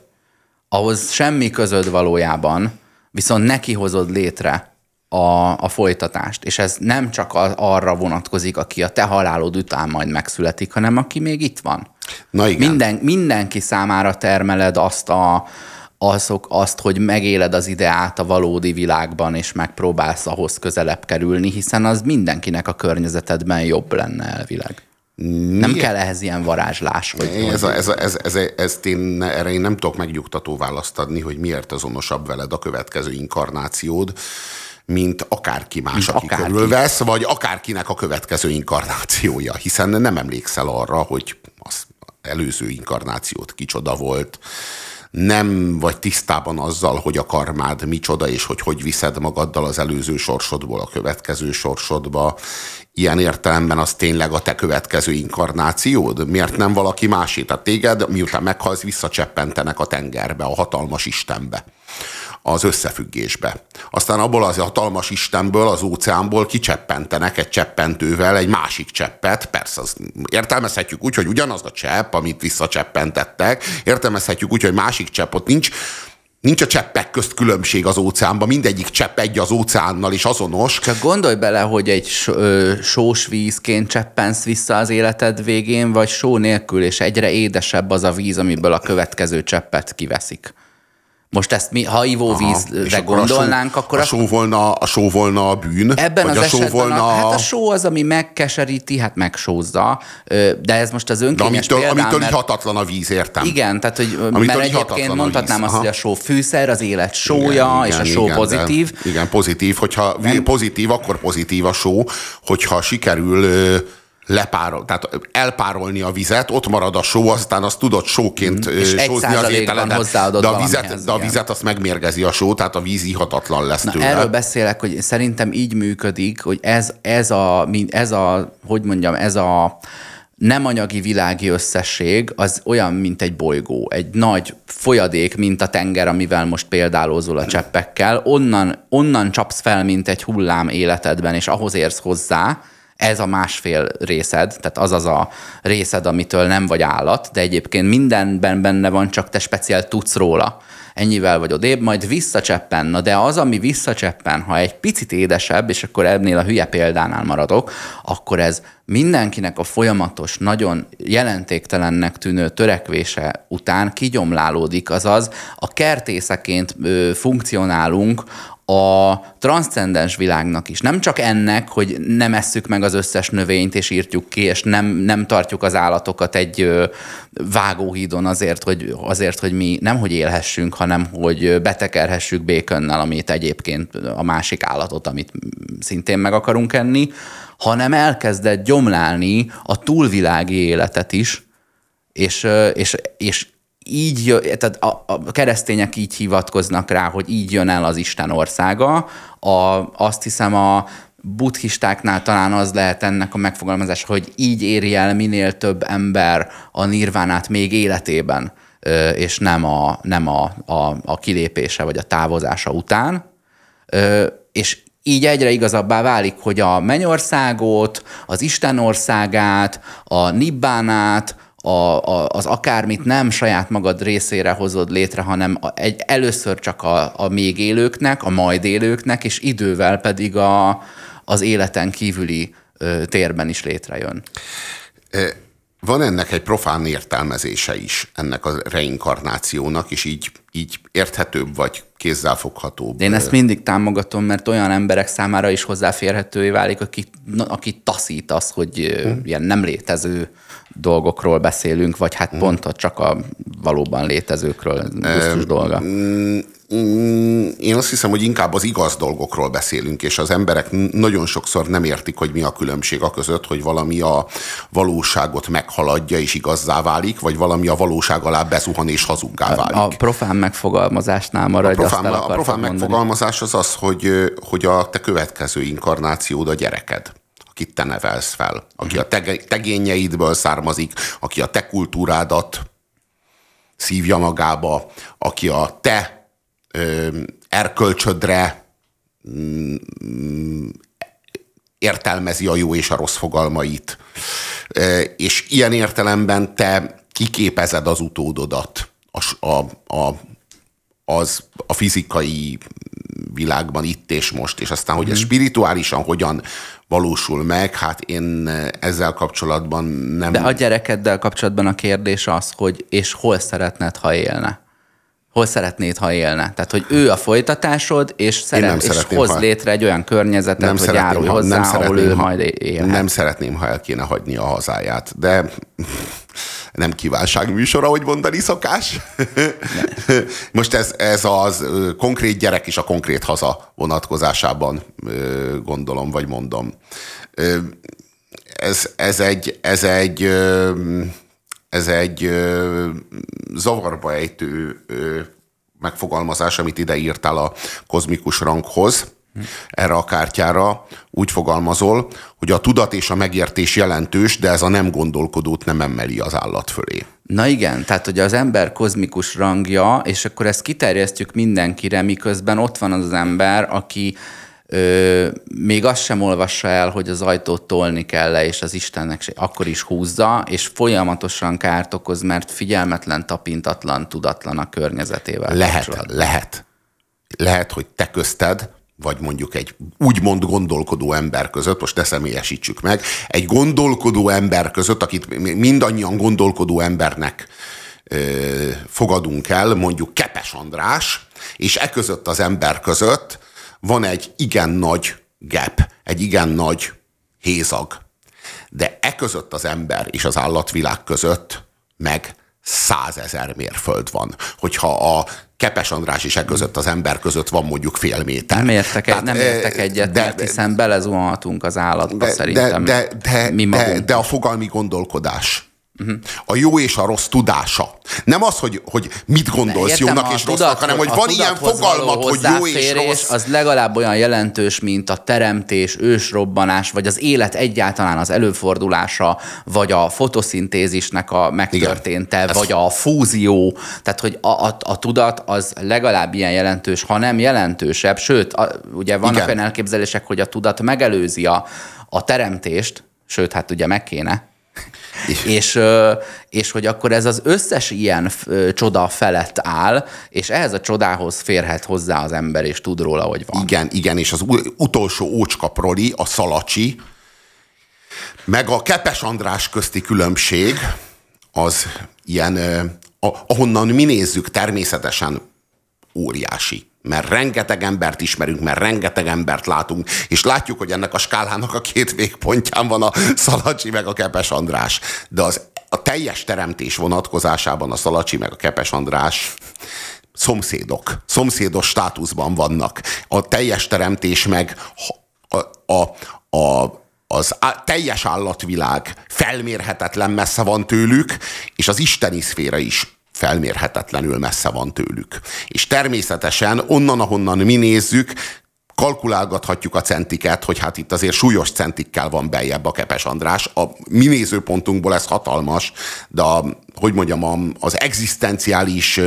ahhoz semmi közöd valójában, viszont neki hozod létre a, a folytatást. És ez nem csak a, arra vonatkozik, aki a te halálod után majd megszületik, hanem aki még itt van. Na igen. Minden, mindenki számára termeled azt a, azok, azt, hogy megéled az ideát a valódi világban, és megpróbálsz ahhoz közelebb kerülni, hiszen az mindenkinek a környezetedben jobb lenne elvileg. Mi? Nem kell ehhez ilyen varázslás. Vagy ez, a, ez, a, ez, ez, ezt én, erre én nem tudok megnyugtató választ adni, hogy miért azonosabb veled a következő inkarnációd mint akárki más, mint aki akárki. körülvesz, vagy akárkinek a következő inkarnációja, hiszen nem emlékszel arra, hogy az előző inkarnációt kicsoda volt, nem vagy tisztában azzal, hogy a karmád micsoda, és hogy hogy viszed magaddal az előző sorsodból a következő sorsodba. Ilyen értelemben az tényleg a te következő inkarnációd? Miért nem valaki másé? Tehát téged, miután meghalsz, visszacseppentenek a tengerbe, a hatalmas Istenbe az összefüggésbe. Aztán abból az hatalmas Istenből, az óceánból kicseppentenek egy cseppentővel egy másik cseppet. Persze, az értelmezhetjük úgy, hogy ugyanaz a csepp, amit visszacseppentettek, értelmezhetjük úgy, hogy másik csepp ott nincs, Nincs a cseppek közt különbség az óceánban, mindegyik csepp egy az óceánnal is azonos. Csak gondolj bele, hogy egy sós vízként cseppensz vissza az életed végén, vagy só nélkül, és egyre édesebb az a víz, amiből a következő cseppet kiveszik. Most ezt mi, ha ivóvízre gondolnánk, a só, akkor... A só, volna, a só volna a bűn? Ebben az a esetben, volna... a, hát a só az, ami megkeseríti, hát megsózza, de ez most az önkényes de amitől, példám, amitől mert... hatatlan a víz, értem. Igen, tehát hogy amitől mert egyébként mondhatnám azt, hogy a só fűszer, az élet sója, igen, és igen, a só igen, pozitív. igen, pozitív, hogyha Nem. pozitív, akkor pozitív a só, hogyha sikerül lepárol, tehát elpárolni a vizet, ott marad a só, aztán azt tudod sóként Mm, sózni az ételedet, de a, vizet, de a vizet azt megmérgezi a só, tehát a víz ihatatlan lesz Na, tőle. erről beszélek, hogy szerintem így működik, hogy ez, ez, a, ez a, hogy mondjam, ez a nem anyagi világi összesség az olyan, mint egy bolygó, egy nagy folyadék, mint a tenger, amivel most példálózol a cseppekkel, onnan, onnan csapsz fel, mint egy hullám életedben, és ahhoz érsz hozzá, ez a másfél részed, tehát az az a részed, amitől nem vagy állat, de egyébként mindenben benne van, csak te speciál tudsz róla. Ennyivel vagy odébb, majd visszacseppen. Na de az, ami visszacseppen, ha egy picit édesebb, és akkor ennél a hülye példánál maradok, akkor ez mindenkinek a folyamatos, nagyon jelentéktelennek tűnő törekvése után kigyomlálódik, azaz a kertészeként funkcionálunk a transzcendens világnak is. Nem csak ennek, hogy nem esszük meg az összes növényt, és írtjuk ki, és nem, nem tartjuk az állatokat egy vágóhídon azért hogy, azért, hogy mi nem hogy élhessünk, hanem hogy betekerhessük békönnel, amit egyébként a másik állatot, amit szintén meg akarunk enni, hanem elkezdett gyomlálni a túlvilági életet is, és, és, és így, jö- tehát a, a keresztények így hivatkoznak rá, hogy így jön el az Isten országa. A, azt hiszem a buddhistáknál talán az lehet ennek a megfogalmazása, hogy így éri el minél több ember a nirvánát még életében, és nem a, nem a, a, a kilépése vagy a távozása után. És így egyre igazabbá válik, hogy a mennyországot, az Isten országát, a nibbánát, a, a, az akármit nem saját magad részére hozod létre, hanem a, egy, először csak a, a még élőknek, a majd élőknek, és idővel pedig a, az életen kívüli ö, térben is létrejön. Van ennek egy profán értelmezése is, ennek a reinkarnációnak, és így, így érthetőbb vagy kézzelfoghatóbb. Én ezt mindig támogatom, mert olyan emberek számára is hozzáférhetővé válik, aki, aki taszít az, hogy hm. ilyen nem létező dolgokról beszélünk, vagy hát hm. pont a csak a valóban létezőkről gusztus dolga. Mm, Én azt hiszem, hogy inkább az igaz dolgokról beszélünk, és az emberek nagyon sokszor nem értik, hogy mi a különbség a között, hogy valami a valóságot meghaladja és igazzá válik, vagy valami a valóság alá bezuhan és hazuggá válik. A profán megfogalmazásnál maradj, A profán, a profán mondani. megfogalmazás az az, hogy, hogy a te következő inkarnációd a gyereked, akit te nevelsz fel, aki a tege, tegényeidből származik, aki a te kultúrádat szívja magába, aki a te ö, erkölcsödre mm, értelmezi a jó és a rossz fogalmait. És ilyen értelemben te kiképezed az utódodat a, a, a, az, a fizikai világban itt és most, és aztán, hogy ez spirituálisan hogyan valósul meg, hát én ezzel kapcsolatban nem... De a gyerekeddel kapcsolatban a kérdés az, hogy és hol szeretnéd, ha élne? Hol szeretnéd, ha élne? Tehát, hogy ő a folytatásod, és, nem szeret, és hoz ha- létre egy olyan környezetet, hogy járulj ha- hozzá, ahol ő ha- majd élhet. Nem szeretném, ha el kéne hagyni a hazáját, de nem kívánságműsor, ahogy mondani szokás. Most ez, ez az konkrét gyerek és a konkrét haza vonatkozásában gondolom, vagy mondom. Ez, ez egy, ez egy, ez egy zavarba ejtő megfogalmazás, amit ide írtál a kozmikus ranghoz, erre a kártyára úgy fogalmazol, hogy a tudat és a megértés jelentős, de ez a nem gondolkodót nem emeli az állat fölé. Na igen, tehát hogy az ember kozmikus rangja, és akkor ezt kiterjesztjük mindenkire, miközben ott van az az ember, aki ö, még azt sem olvassa el, hogy az ajtót tolni kell le, és az Istennek se, akkor is húzza, és folyamatosan kárt okoz, mert figyelmetlen, tapintatlan, tudatlan a környezetével. Lehet, lehet. Lehet, hogy te közted, vagy mondjuk egy úgymond gondolkodó ember között, most ne személyesítsük meg, egy gondolkodó ember között, akit mi- mindannyian gondolkodó embernek ö, fogadunk el, mondjuk Kepes András, és e között az ember között van egy igen nagy gap, egy igen nagy hézag. De e között az ember és az állatvilág között meg százezer mérföld van. Hogyha a Kepes András is e között, az ember között van mondjuk fél méter. Nem értek, Tehát, nem értek egyet, de, mert hiszen belezuhanhatunk az állatba de, szerintem. De, de, de, mi de, de a fogalmi gondolkodás. A jó és a rossz tudása. Nem az, hogy, hogy mit gondolsz értem, jónak és rossznak, hanem hogy van ilyen fogalmat, hogy jó és rossz. Az legalább olyan jelentős, mint a teremtés, ősrobbanás, vagy az élet egyáltalán az előfordulása, vagy a fotoszintézisnek a megtörténte, Igen, vagy a fúzió. Tehát, hogy a, a, a tudat az legalább ilyen jelentős, ha nem jelentősebb. Sőt, a, ugye vannak Igen. olyan elképzelések, hogy a tudat megelőzi a, a teremtést, sőt, hát ugye meg kéne, (laughs) és, és hogy akkor ez az összes ilyen csoda felett áll, és ehhez a csodához férhet hozzá az ember, és tud róla, hogy van. Igen, igen, és az utolsó ócskaproli, a szalacsi, meg a Kepes András közti különbség, az ilyen, ahonnan mi nézzük természetesen óriási mert rengeteg embert ismerünk, mert rengeteg embert látunk, és látjuk, hogy ennek a skálának a két végpontján van a Szalacsi meg a Kepes András. De az, a teljes teremtés vonatkozásában a Szalacsi meg a Kepes András szomszédok, szomszédos státuszban vannak. A teljes teremtés meg a, a, a, az á, teljes állatvilág felmérhetetlen messze van tőlük, és az isteni szféra is felmérhetetlenül messze van tőlük. És természetesen onnan, ahonnan mi nézzük, kalkulálgathatjuk a centiket, hogy hát itt azért súlyos centikkel van beljebb a Kepes András. A mi nézőpontunkból ez hatalmas, de a, hogy mondjam, az egzisztenciális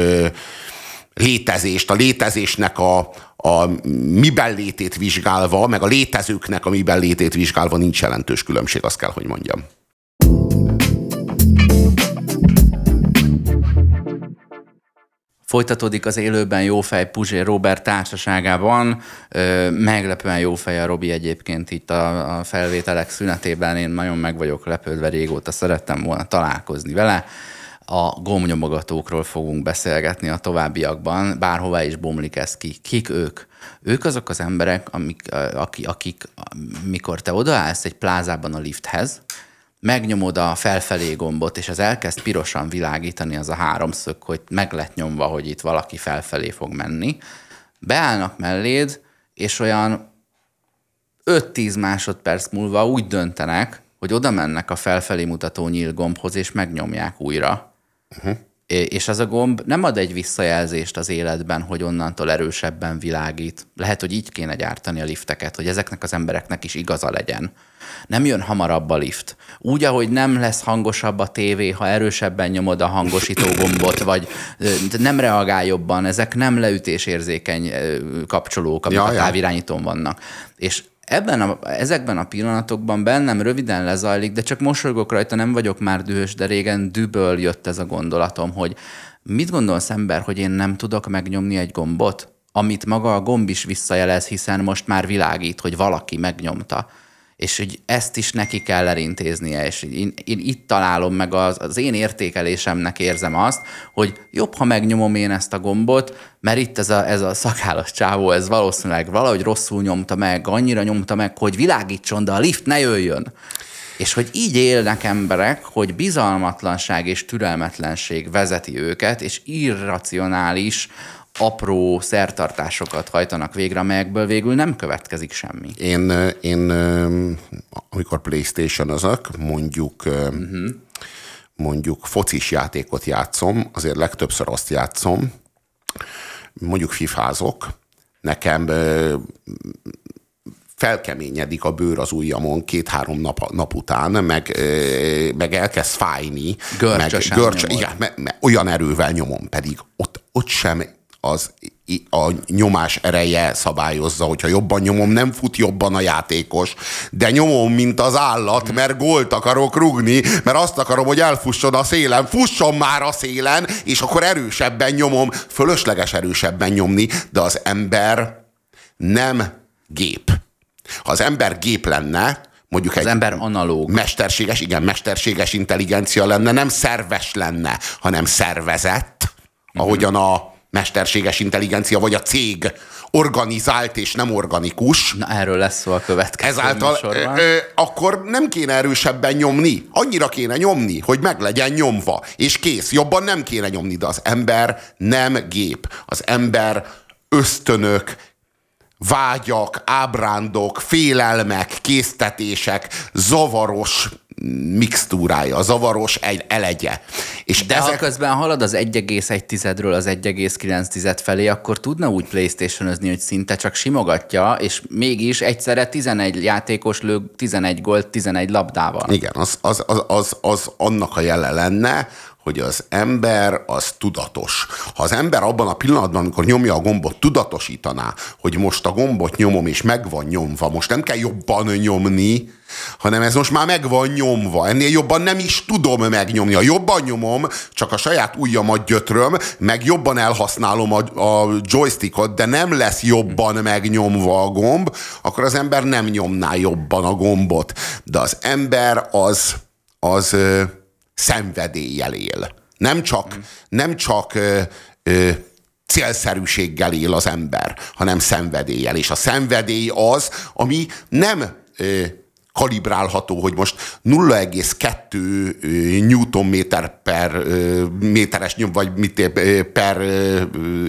létezést, a létezésnek a, a miben létét vizsgálva, meg a létezőknek a miben létét vizsgálva nincs jelentős különbség, azt kell, hogy mondjam. Folytatódik az élőben jófej Puzsé Robert társaságában. Meglepően jófej a Robi egyébként itt a, a felvételek szünetében. Én nagyon meg vagyok lepődve, régóta szerettem volna találkozni vele. A gomnyomogatókról fogunk beszélgetni a továbbiakban, bárhová is bomlik ez ki. Kik ők? Ők azok az emberek, amik, akik, akik mikor te odaállsz egy plázában a lifthez, megnyomod a felfelé gombot, és az elkezd pirosan világítani az a háromszög, hogy meg lett nyomva, hogy itt valaki felfelé fog menni, beállnak melléd, és olyan 5-10 másodperc múlva úgy döntenek, hogy oda mennek a felfelé mutató nyílgombhoz, és megnyomják újra. Uh-huh és az a gomb nem ad egy visszajelzést az életben, hogy onnantól erősebben világít. Lehet, hogy így kéne gyártani a lifteket, hogy ezeknek az embereknek is igaza legyen. Nem jön hamarabb a lift. Úgy, ahogy nem lesz hangosabb a tévé, ha erősebben nyomod a hangosító gombot, vagy nem reagál jobban, ezek nem leütésérzékeny kapcsolók, amik ja, a távirányítón vannak. És ebben a, ezekben a pillanatokban bennem röviden lezajlik, de csak mosolygok rajta, nem vagyok már dühös, de régen düböl jött ez a gondolatom, hogy mit gondolsz ember, hogy én nem tudok megnyomni egy gombot? Amit maga a gomb is visszajelez, hiszen most már világít, hogy valaki megnyomta és hogy ezt is neki kell elintéznie, és én, én itt találom meg az, az én értékelésemnek érzem azt, hogy jobb, ha megnyomom én ezt a gombot, mert itt ez a, ez a szakállas csávó, ez valószínűleg valahogy rosszul nyomta meg, annyira nyomta meg, hogy világítson, de a lift ne jöjjön. És hogy így élnek emberek, hogy bizalmatlanság és türelmetlenség vezeti őket, és irracionális apró szertartásokat hajtanak végre, amelyekből végül nem következik semmi. Én, én amikor playstation azok, mondjuk uh-huh. mondjuk focis játékot játszom, azért legtöbbször azt játszom, mondjuk fifázok, nekem felkeményedik a bőr az ujjamon két-három nap, nap után, meg, meg elkezd fájni. Görcsösen meg, görcs, igen, me, me, olyan erővel nyomom, pedig ott, ott sem az a nyomás ereje szabályozza, hogyha jobban nyomom, nem fut jobban a játékos, de nyomom, mint az állat, mert gólt akarok rugni, mert azt akarom, hogy elfusson a szélen, fusson már a szélen, és akkor erősebben nyomom, fölösleges erősebben nyomni, de az ember nem gép. Ha az ember gép lenne, mondjuk az egy ember analóg. Mesterséges, igen, mesterséges intelligencia lenne, nem szerves lenne, hanem szervezett, ahogyan a mesterséges intelligencia, vagy a cég, organizált és nem organikus. Na, erről lesz szó a következő Ezáltal ö, ö, akkor nem kéne erősebben nyomni. Annyira kéne nyomni, hogy meg legyen nyomva. És kész. Jobban nem kéne nyomni, de az ember nem gép. Az ember ösztönök, vágyak, ábrándok, félelmek, késztetések, zavaros mixtúrája, zavaros egy elegye. És De ezek... ha közben halad az 1,1-ről az 1,9 felé, akkor tudna úgy playstation hogy szinte csak simogatja, és mégis egyszerre 11 játékos lő 11 gólt 11 labdával. Igen, az, az, az, az, az annak a jele lenne, hogy az ember az tudatos. Ha az ember abban a pillanatban, amikor nyomja a gombot, tudatosítaná, hogy most a gombot nyomom, és meg van nyomva, most nem kell jobban nyomni, hanem ez most már meg van nyomva. Ennél jobban nem is tudom megnyomni. Ha jobban nyomom, csak a saját ujjamat gyötröm, meg jobban elhasználom a, a joystickot, de nem lesz jobban megnyomva a gomb, akkor az ember nem nyomná jobban a gombot. De az ember az, az szenvedéllyel él. Nem csak, nem csak ö, ö, célszerűséggel él az ember, hanem szenvedéllyel. És a szenvedély az, ami nem ö, kalibrálható, hogy most 0,2 Newton per méteres nyom, vagy mit per,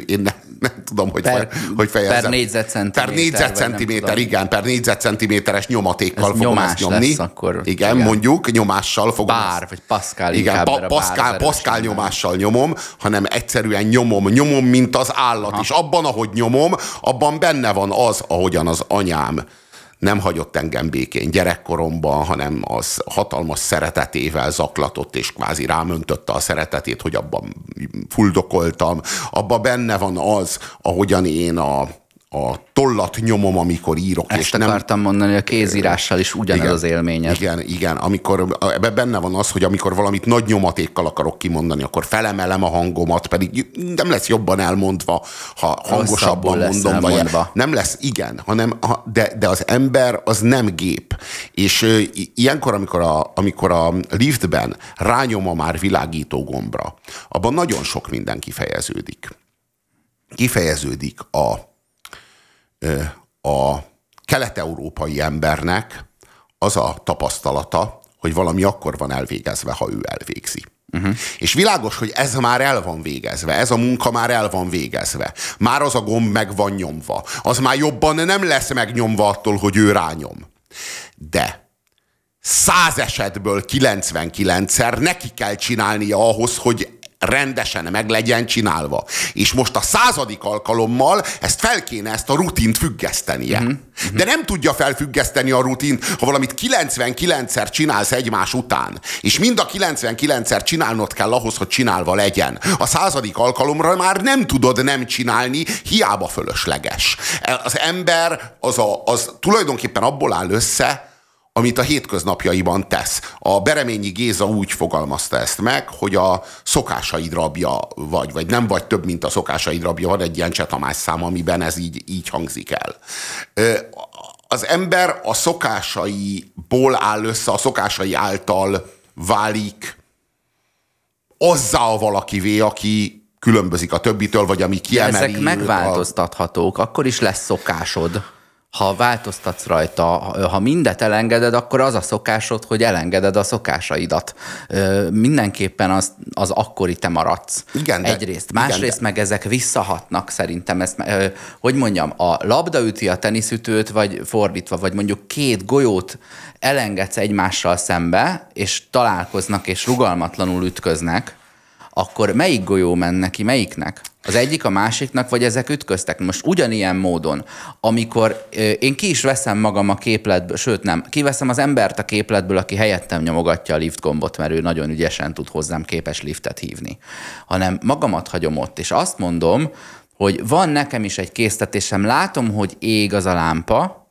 én nem, tudom, hogy, per, hogy fejezzem. Per négyzetcentiméter. Per négyzetcentiméter, igen, per négyzetcentiméteres nyomatékkal Ez fogom ezt nyomni. Lesz akkor, igen, igen, mondjuk, nyomással fogom Bár, ezt. vagy Pascal Igen, pa, Pascal, Pascal nyomással nyomom, hanem egyszerűen nyomom, nyomom, mint az állat Aha. is. Abban, ahogy nyomom, abban benne van az, ahogyan az anyám nem hagyott engem békén gyerekkoromban, hanem az hatalmas szeretetével zaklatott, és kvázi rámöntötte a szeretetét, hogy abban fuldokoltam. Abban benne van az, ahogyan én a, a tollat nyomom, amikor írok. Ezt és nem... akartam mondani, a kézírással is ugyanaz igen, az élményed. Igen, igen. Amikor, ebben benne van az, hogy amikor valamit nagy nyomatékkal akarok kimondani, akkor felemelem a hangomat, pedig nem lesz jobban elmondva, ha hangosabban mondom. Vagy nem lesz, igen, hanem, de, de az ember az nem gép. És ilyenkor, amikor a, amikor a liftben rányom a már világító gombra, abban nagyon sok minden kifejeződik. Kifejeződik a a kelet-európai embernek az a tapasztalata, hogy valami akkor van elvégezve, ha ő elvégzi. Uh-huh. És világos, hogy ez már el van végezve, ez a munka már el van végezve. Már az a gomb meg van nyomva. Az már jobban nem lesz megnyomva attól, hogy ő rányom. De száz esetből 99-szer neki kell csinálnia ahhoz, hogy rendesen meg legyen csinálva. És most a századik alkalommal ezt fel kéne ezt a rutint függesztenie. Uh-huh. De nem tudja felfüggeszteni a rutint, ha valamit 99-szer csinálsz egymás után, és mind a 99-szer csinálnod kell ahhoz, hogy csinálva legyen. A századik alkalomra már nem tudod nem csinálni, hiába fölösleges. Az ember az, a, az tulajdonképpen abból áll össze, amit a hétköznapjaiban tesz. A Bereményi Géza úgy fogalmazta ezt meg, hogy a szokásaid rabja vagy, vagy nem vagy több, mint a szokásaid rabja. Van egy ilyen csetamás szám, amiben ez így, így hangzik el. Az ember a szokásaiból áll össze, a szokásai által válik azzá a valakivé, aki különbözik a többitől, vagy ami kiemeli. De ezek megváltoztathatók, a... akkor is lesz szokásod ha változtatsz rajta, ha mindet elengeded, akkor az a szokásod, hogy elengeded a szokásaidat. Mindenképpen az, az akkori te maradsz. Igen, de, Egyrészt. Másrészt igen, de. meg ezek visszahatnak szerintem. Ezt, hogy mondjam, a labda üti a teniszütőt, vagy fordítva, vagy mondjuk két golyót elengedsz egymással szembe, és találkoznak, és rugalmatlanul ütköznek, akkor melyik golyó men neki, melyiknek? Az egyik a másiknak, vagy ezek ütköztek? Most ugyanilyen módon, amikor én ki is veszem magam a képletből, sőt nem, kiveszem az embert a képletből, aki helyettem nyomogatja a lift gombot, mert ő nagyon ügyesen tud hozzám képes liftet hívni, hanem magamat hagyom ott, és azt mondom, hogy van nekem is egy késztetésem, látom, hogy ég az a lámpa,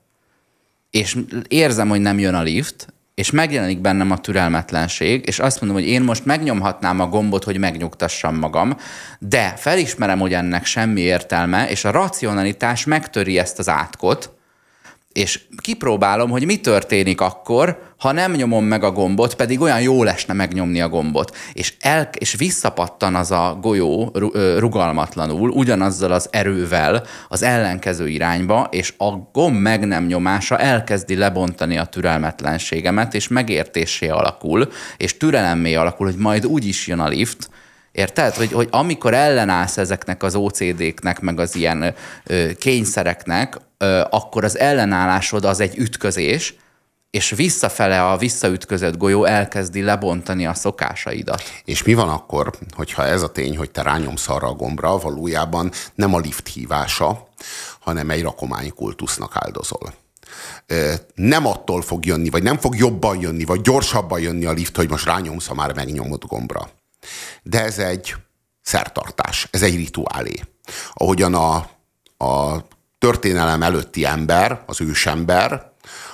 és érzem, hogy nem jön a lift, és megjelenik bennem a türelmetlenség, és azt mondom, hogy én most megnyomhatnám a gombot, hogy megnyugtassam magam, de felismerem, hogy ennek semmi értelme, és a racionalitás megtöri ezt az átkot, és kipróbálom, hogy mi történik akkor, ha nem nyomom meg a gombot, pedig olyan jó lesne megnyomni a gombot, és, el, és visszapattan az a golyó rugalmatlanul, ugyanazzal az erővel az ellenkező irányba, és a gomb meg nem nyomása elkezdi lebontani a türelmetlenségemet, és megértésé alakul, és türelemmé alakul, hogy majd úgy is jön a lift, Érted? Hogy, hogy amikor ellenállsz ezeknek az OCD-knek, meg az ilyen ö, kényszereknek, ö, akkor az ellenállásod az egy ütközés, és visszafele a visszaütközött golyó elkezdi lebontani a szokásaidat. És mi van akkor, hogyha ez a tény, hogy te rányomsz arra a gombra, valójában nem a lift hívása, hanem egy rakománykultusznak áldozol? nem attól fog jönni, vagy nem fog jobban jönni, vagy gyorsabban jönni a lift, hogy most rányomsz a már megnyomott gombra. De ez egy szertartás, ez egy rituálé. Ahogyan a, a történelem előtti ember, az ősember,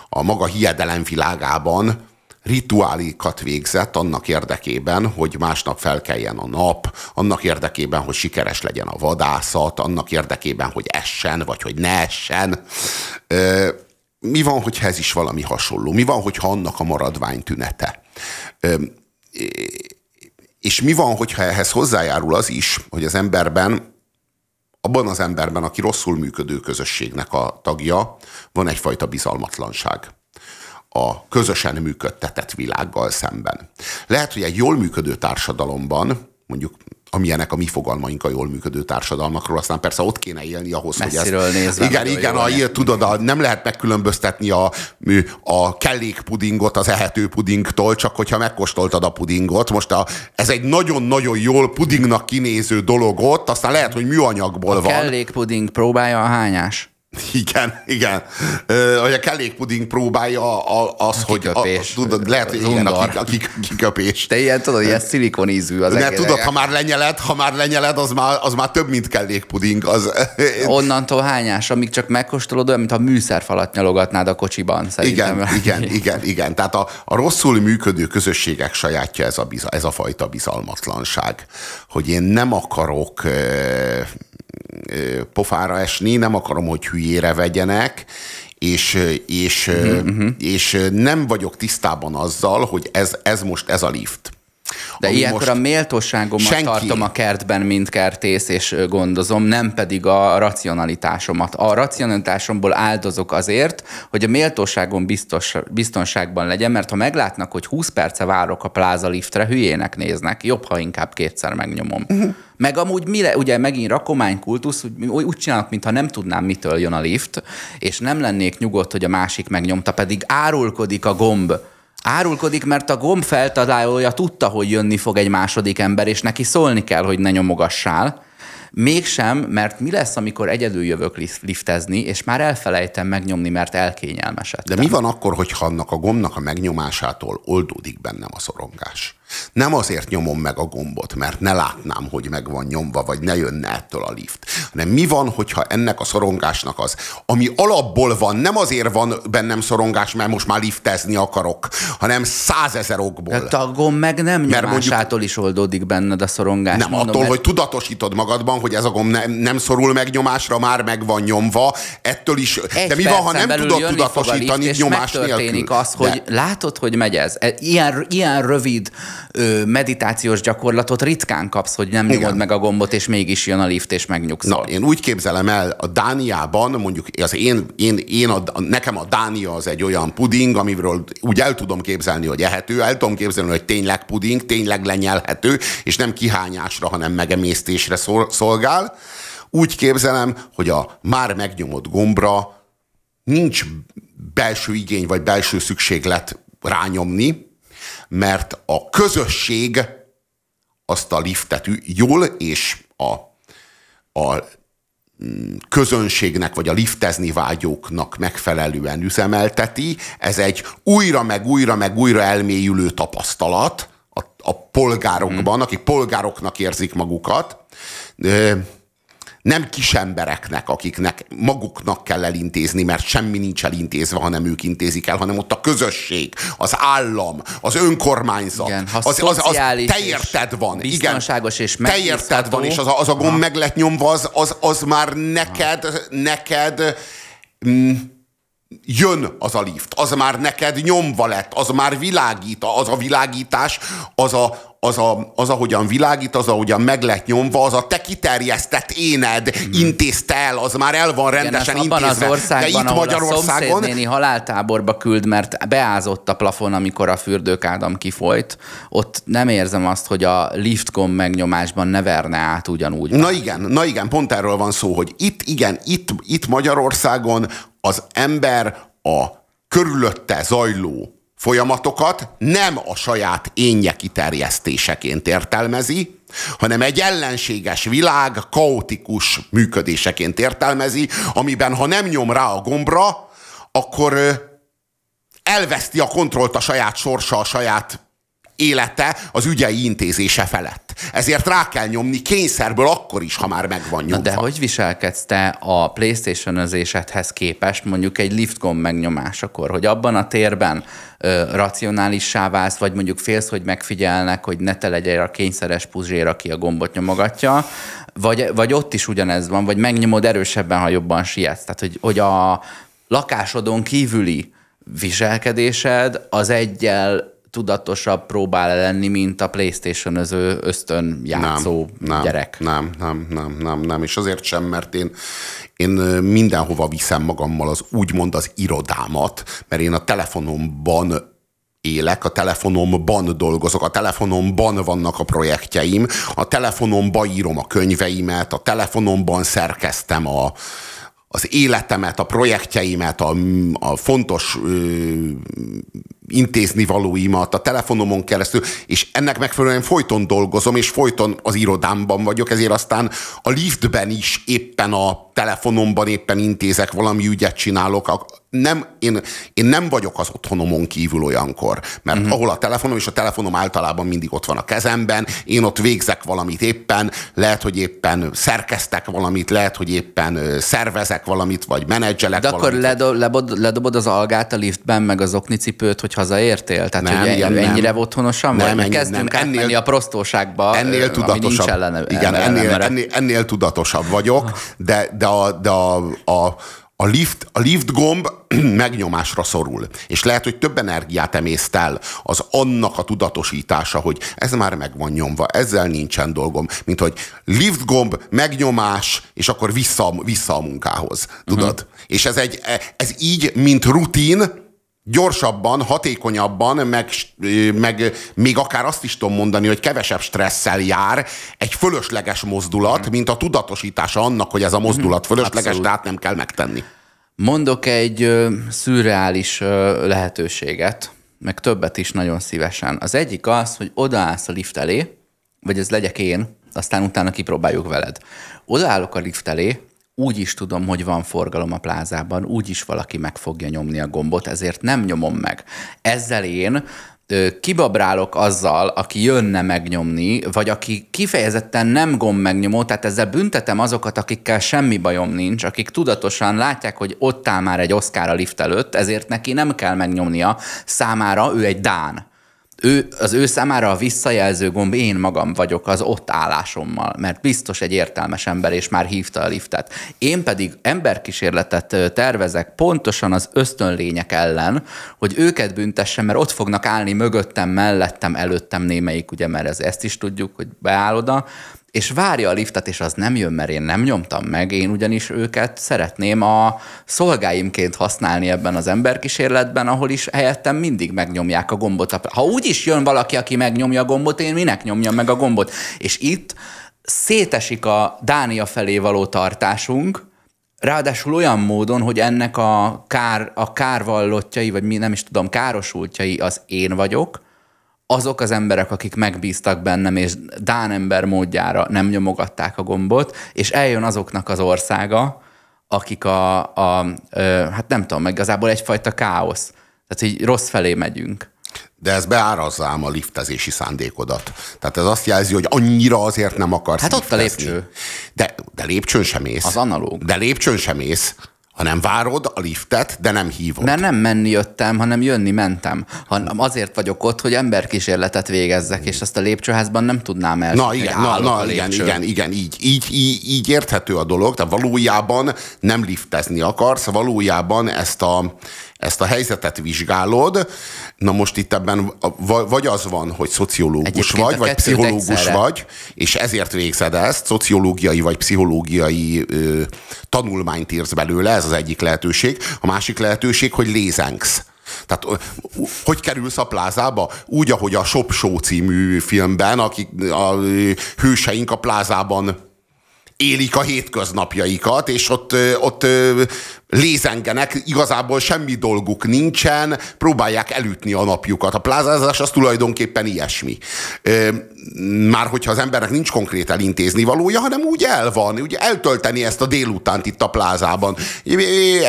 a maga hiedelem világában rituálikat végzett annak érdekében, hogy másnap felkeljen a nap, annak érdekében, hogy sikeres legyen a vadászat, annak érdekében, hogy essen, vagy hogy ne essen. Mi van, hogyha ez is valami hasonló? Mi van, hogyha annak a maradvány tünete? És mi van, hogyha ehhez hozzájárul az is, hogy az emberben, abban az emberben, aki rosszul működő közösségnek a tagja, van egyfajta bizalmatlanság a közösen működtetett világgal szemben. Lehet, hogy egy jól működő társadalomban, mondjuk amilyenek a mi fogalmaink a jól működő társadalmakról, aztán persze ott kéne élni ahhoz, Messziről hogy ez... Nézve igen, igen, a, tudod, a, nem lehet megkülönböztetni a, a kellékpudingot az ehető pudingtól, csak hogyha megkóstoltad a pudingot. Most a, ez egy nagyon-nagyon jól pudingnak kinéző dolog ott, aztán lehet, hogy műanyagból a van. A kellékpuding próbálja a hányás. Igen, igen. Ö, hogy a kellékpuding próbálja az, a hogy... A, tudod, lehet, hogy igen, a, a kiköpés. Te ilyen tudod, ilyen szilikonízű az Mert tudod, ha már lenyeled, ha már lenyeled, az már, az már több, mint kellékpuding. Az... Onnantól hányás, amíg csak megkóstolod, olyan, mint a műszerfalat nyalogatnád a kocsiban. Szerintem. Igen, igen, (laughs) igen, igen. Tehát a, a rosszul működő közösségek sajátja ez a, ez a fajta bizalmatlanság, hogy én nem akarok pofára esni, nem akarom, hogy hülyére vegyenek, és, és, uh-huh. és nem vagyok tisztában azzal, hogy ez, ez most ez a lift. De ilyenkor a méltóságomat senki... tartom a kertben, mint kertész, és gondozom, nem pedig a racionalitásomat. A racionalitásomból áldozok azért, hogy a méltóságom biztos, biztonságban legyen, mert ha meglátnak, hogy 20 perce várok a pláza liftre, hülyének néznek, jobb, ha inkább kétszer megnyomom. Uh-huh. Meg amúgy mire, ugye megint rakománykultusz, úgy, úgy csinálok, mintha nem tudnám, mitől jön a lift, és nem lennék nyugodt, hogy a másik megnyomta, pedig árulkodik a gomb Árulkodik, mert a gomb feltalálója tudta, hogy jönni fog egy második ember, és neki szólni kell, hogy ne nyomogassál. Mégsem, mert mi lesz, amikor egyedül jövök liftezni, és már elfelejtem megnyomni, mert elkényelmesedtem. De mi van akkor, hogyha annak a gombnak a megnyomásától oldódik bennem a szorongás? Nem azért nyomom meg a gombot, mert ne látnám, hogy meg van nyomva, vagy ne jönne ettől a lift. Hanem mi van, hogyha ennek a szorongásnak az, ami alapból van, nem azért van bennem szorongás, mert most már liftezni akarok, hanem százezer okból. De a gomb meg nem nyomásától mondjuk, is oldódik benned a szorongás. Nem, mondom, attól, mert... hogy tudatosítod magadban, hogy ez a gomb nem, nem szorul meg nyomásra, már meg van nyomva, ettől is. Egy de mi van, ha nem tudod tudatosítani nyomás nélkül? az, hogy de... látod, hogy megy ez. E, ilyen, ilyen rövid ö, meditációs gyakorlatot ritkán kapsz, hogy nem Igen. nyomod meg a gombot, és mégis jön a lift, és megnyugszol. Na, én úgy képzelem el, a Dániában, mondjuk az én, én, én a, nekem a Dánia az egy olyan puding, amiről úgy el tudom képzelni, hogy ehető, el tudom képzelni, hogy tényleg puding, tényleg lenyelhető, és nem kihányásra, hanem megemésztésre szolgál. Úgy képzelem, hogy a már megnyomott gombra nincs belső igény vagy belső szükséglet rányomni, mert a közösség azt a liftet jól és a, a mm, közönségnek, vagy a liftezni vágyóknak megfelelően üzemelteti. Ez egy újra meg újra meg újra elmélyülő tapasztalat a, a polgárokban, mm. akik polgároknak érzik magukat nem kis embereknek, akiknek maguknak kell elintézni, mert semmi nincs elintézve, hanem ők intézik el, hanem ott a közösség, az állam, az önkormányzat, igen, az, az, az, az te érted van. Biztonságos igen, és Te érted van, és az a, az a gomb meg lett nyomva, az, az, az már neked, neked mm, jön az a lift, az már neked nyomva lett, az már világít, az a világítás, az a, az, a, az, ahogyan világít, az, ahogyan meg lett nyomva, az a te kiterjesztett éned hmm. intézte el, az már el van rendesen Igen, intézve. az országban, De itt Magyarországon... a haláltáborba küld, mert beázott a plafon, amikor a fürdőkádam kifolyt, ott nem érzem azt, hogy a lift gomb megnyomásban ne verne át ugyanúgy. Na igen, na igen, pont erről van szó, hogy itt, igen, itt, itt Magyarországon az ember a körülötte zajló folyamatokat nem a saját énje kiterjesztéseként értelmezi, hanem egy ellenséges világ kaotikus működéseként értelmezi, amiben ha nem nyom rá a gombra, akkor elveszti a kontrollt a saját sorsa, a saját élete az ügyei intézése felett. Ezért rá kell nyomni kényszerből akkor is, ha már megvan nyomva. Na de hogy viselkedsz te a playstation özésedhez képest mondjuk egy lift gomb megnyomásakor, hogy abban a térben ö, racionálissá válsz, vagy mondjuk félsz, hogy megfigyelnek, hogy ne te legyél a kényszeres puzsér, aki a gombot nyomogatja, vagy, vagy ott is ugyanez van, vagy megnyomod erősebben, ha jobban sietsz. Tehát, hogy, hogy a lakásodon kívüli viselkedésed az egyel tudatosabb próbál lenni, mint a playstation öző ösztön játszó nem, nem, gyerek. Nem, nem, nem, nem, nem, és azért sem, mert én, én mindenhova viszem magammal az úgymond az irodámat, mert én a telefonomban élek, a telefonomban dolgozok, a telefonomban vannak a projektjeim, a telefonomban írom a könyveimet, a telefonomban szerkeztem a, az életemet, a projektjeimet, a, a fontos ö, intézni valóimat a telefonomon keresztül, és ennek megfelelően folyton dolgozom, és folyton az irodámban vagyok, ezért aztán a liftben is éppen a telefonomban éppen intézek, valami ügyet csinálok, nem, én, én nem vagyok az otthonomon kívül olyankor, mert uh-huh. ahol a telefonom, és a telefonom általában mindig ott van a kezemben, én ott végzek valamit éppen, lehet, hogy éppen szerkeztek valamit, lehet, hogy éppen szervezek valamit, vagy menedzselek De akkor ledob, ledobod, ledobod az algát a liftben, meg az oknicipőt, hogy hazaértél? Tehát, nem, hogy igen, ennyire nem. otthonosan nem, vagy? Ennyi, kezdünk nem, ennél, a prostóságba, ennél tudatosabb, ellene, igen, ennél, ennél, ennél, tudatosabb vagyok, de, de, a, de a, a a lift, a lift gomb (clears throat) megnyomásra szorul. És lehet, hogy több energiát emészt el az annak a tudatosítása, hogy ez már meg van nyomva, ezzel nincsen dolgom, mint hogy lift gomb, megnyomás, és akkor vissza, vissza a munkához. Tudod? Uh-huh. És ez, egy, ez így, mint rutin, gyorsabban, hatékonyabban, meg, meg még akár azt is tudom mondani, hogy kevesebb stresszel jár egy fölösleges mozdulat, mm. mint a tudatosítása annak, hogy ez a mozdulat mhm. fölösleges, Abszolút. tehát nem kell megtenni. Mondok egy ö, szürreális ö, lehetőséget, meg többet is nagyon szívesen. Az egyik az, hogy odaállsz a lift elé, vagy ez legyek én, aztán utána kipróbáljuk veled. Odaállok a lift elé, úgy is tudom, hogy van forgalom a plázában, úgy is valaki meg fogja nyomni a gombot, ezért nem nyomom meg. Ezzel én kibabrálok azzal, aki jönne megnyomni, vagy aki kifejezetten nem gomb megnyomó, tehát ezzel büntetem azokat, akikkel semmi bajom nincs, akik tudatosan látják, hogy ott áll már egy Oscar a lift előtt, ezért neki nem kell megnyomnia, számára ő egy Dán ő, az ő számára a visszajelző gomb én magam vagyok az ott állásommal, mert biztos egy értelmes ember, és már hívta a liftet. Én pedig emberkísérletet tervezek pontosan az ösztönlények ellen, hogy őket büntessem, mert ott fognak állni mögöttem, mellettem, előttem némelyik, ugye, mert ez, ezt is tudjuk, hogy beáll oda, és várja a liftet, és az nem jön, mert én nem nyomtam meg, én ugyanis őket szeretném a szolgáimként használni ebben az emberkísérletben, ahol is helyettem mindig megnyomják a gombot. Ha úgy is jön valaki, aki megnyomja a gombot, én minek nyomjam meg a gombot? És itt szétesik a Dánia felé való tartásunk, Ráadásul olyan módon, hogy ennek a, kár, a kárvallottjai, vagy mi nem is tudom, károsultjai az én vagyok, azok az emberek, akik megbíztak bennem, és Dán ember módjára nem nyomogatták a gombot, és eljön azoknak az országa, akik a, a, a hát nem tudom, meg igazából egyfajta káosz. Tehát így rossz felé megyünk. De ez beárazzám a liftezési szándékodat. Tehát ez azt jelzi, hogy annyira azért nem akarsz Hát ott liftezni. a lépcső. De, de lépcsőn sem mész. Az analóg. De lépcsőn sem mész hanem várod a liftet, de nem hívod. Mert nem menni jöttem, hanem jönni mentem. Hanem azért vagyok ott, hogy emberkísérletet végezzek, és ezt a lépcsőházban nem tudnám el. Na igen, na, na, igen, igen, igen, így, így, így, így érthető a dolog, tehát valójában nem liftezni akarsz, valójában ezt a, ezt a helyzetet vizsgálod, na most itt ebben vagy az van, hogy szociológus Egyébként vagy, vagy pszichológus egyszerre. vagy, és ezért végzed ezt, szociológiai vagy pszichológiai ö, tanulmányt írsz belőle, ez az egyik lehetőség. A másik lehetőség, hogy lézengsz. Tehát hogy kerülsz a plázába? Úgy, ahogy a Shop Show című filmben, akik a hőseink a plázában élik a hétköznapjaikat, és ott, ott lézengenek, igazából semmi dolguk nincsen, próbálják elütni a napjukat. A plázázás az tulajdonképpen ilyesmi. Már hogyha az embernek nincs konkrét elintézni valója, hanem úgy el van, úgy eltölteni ezt a délutánt itt a plázában.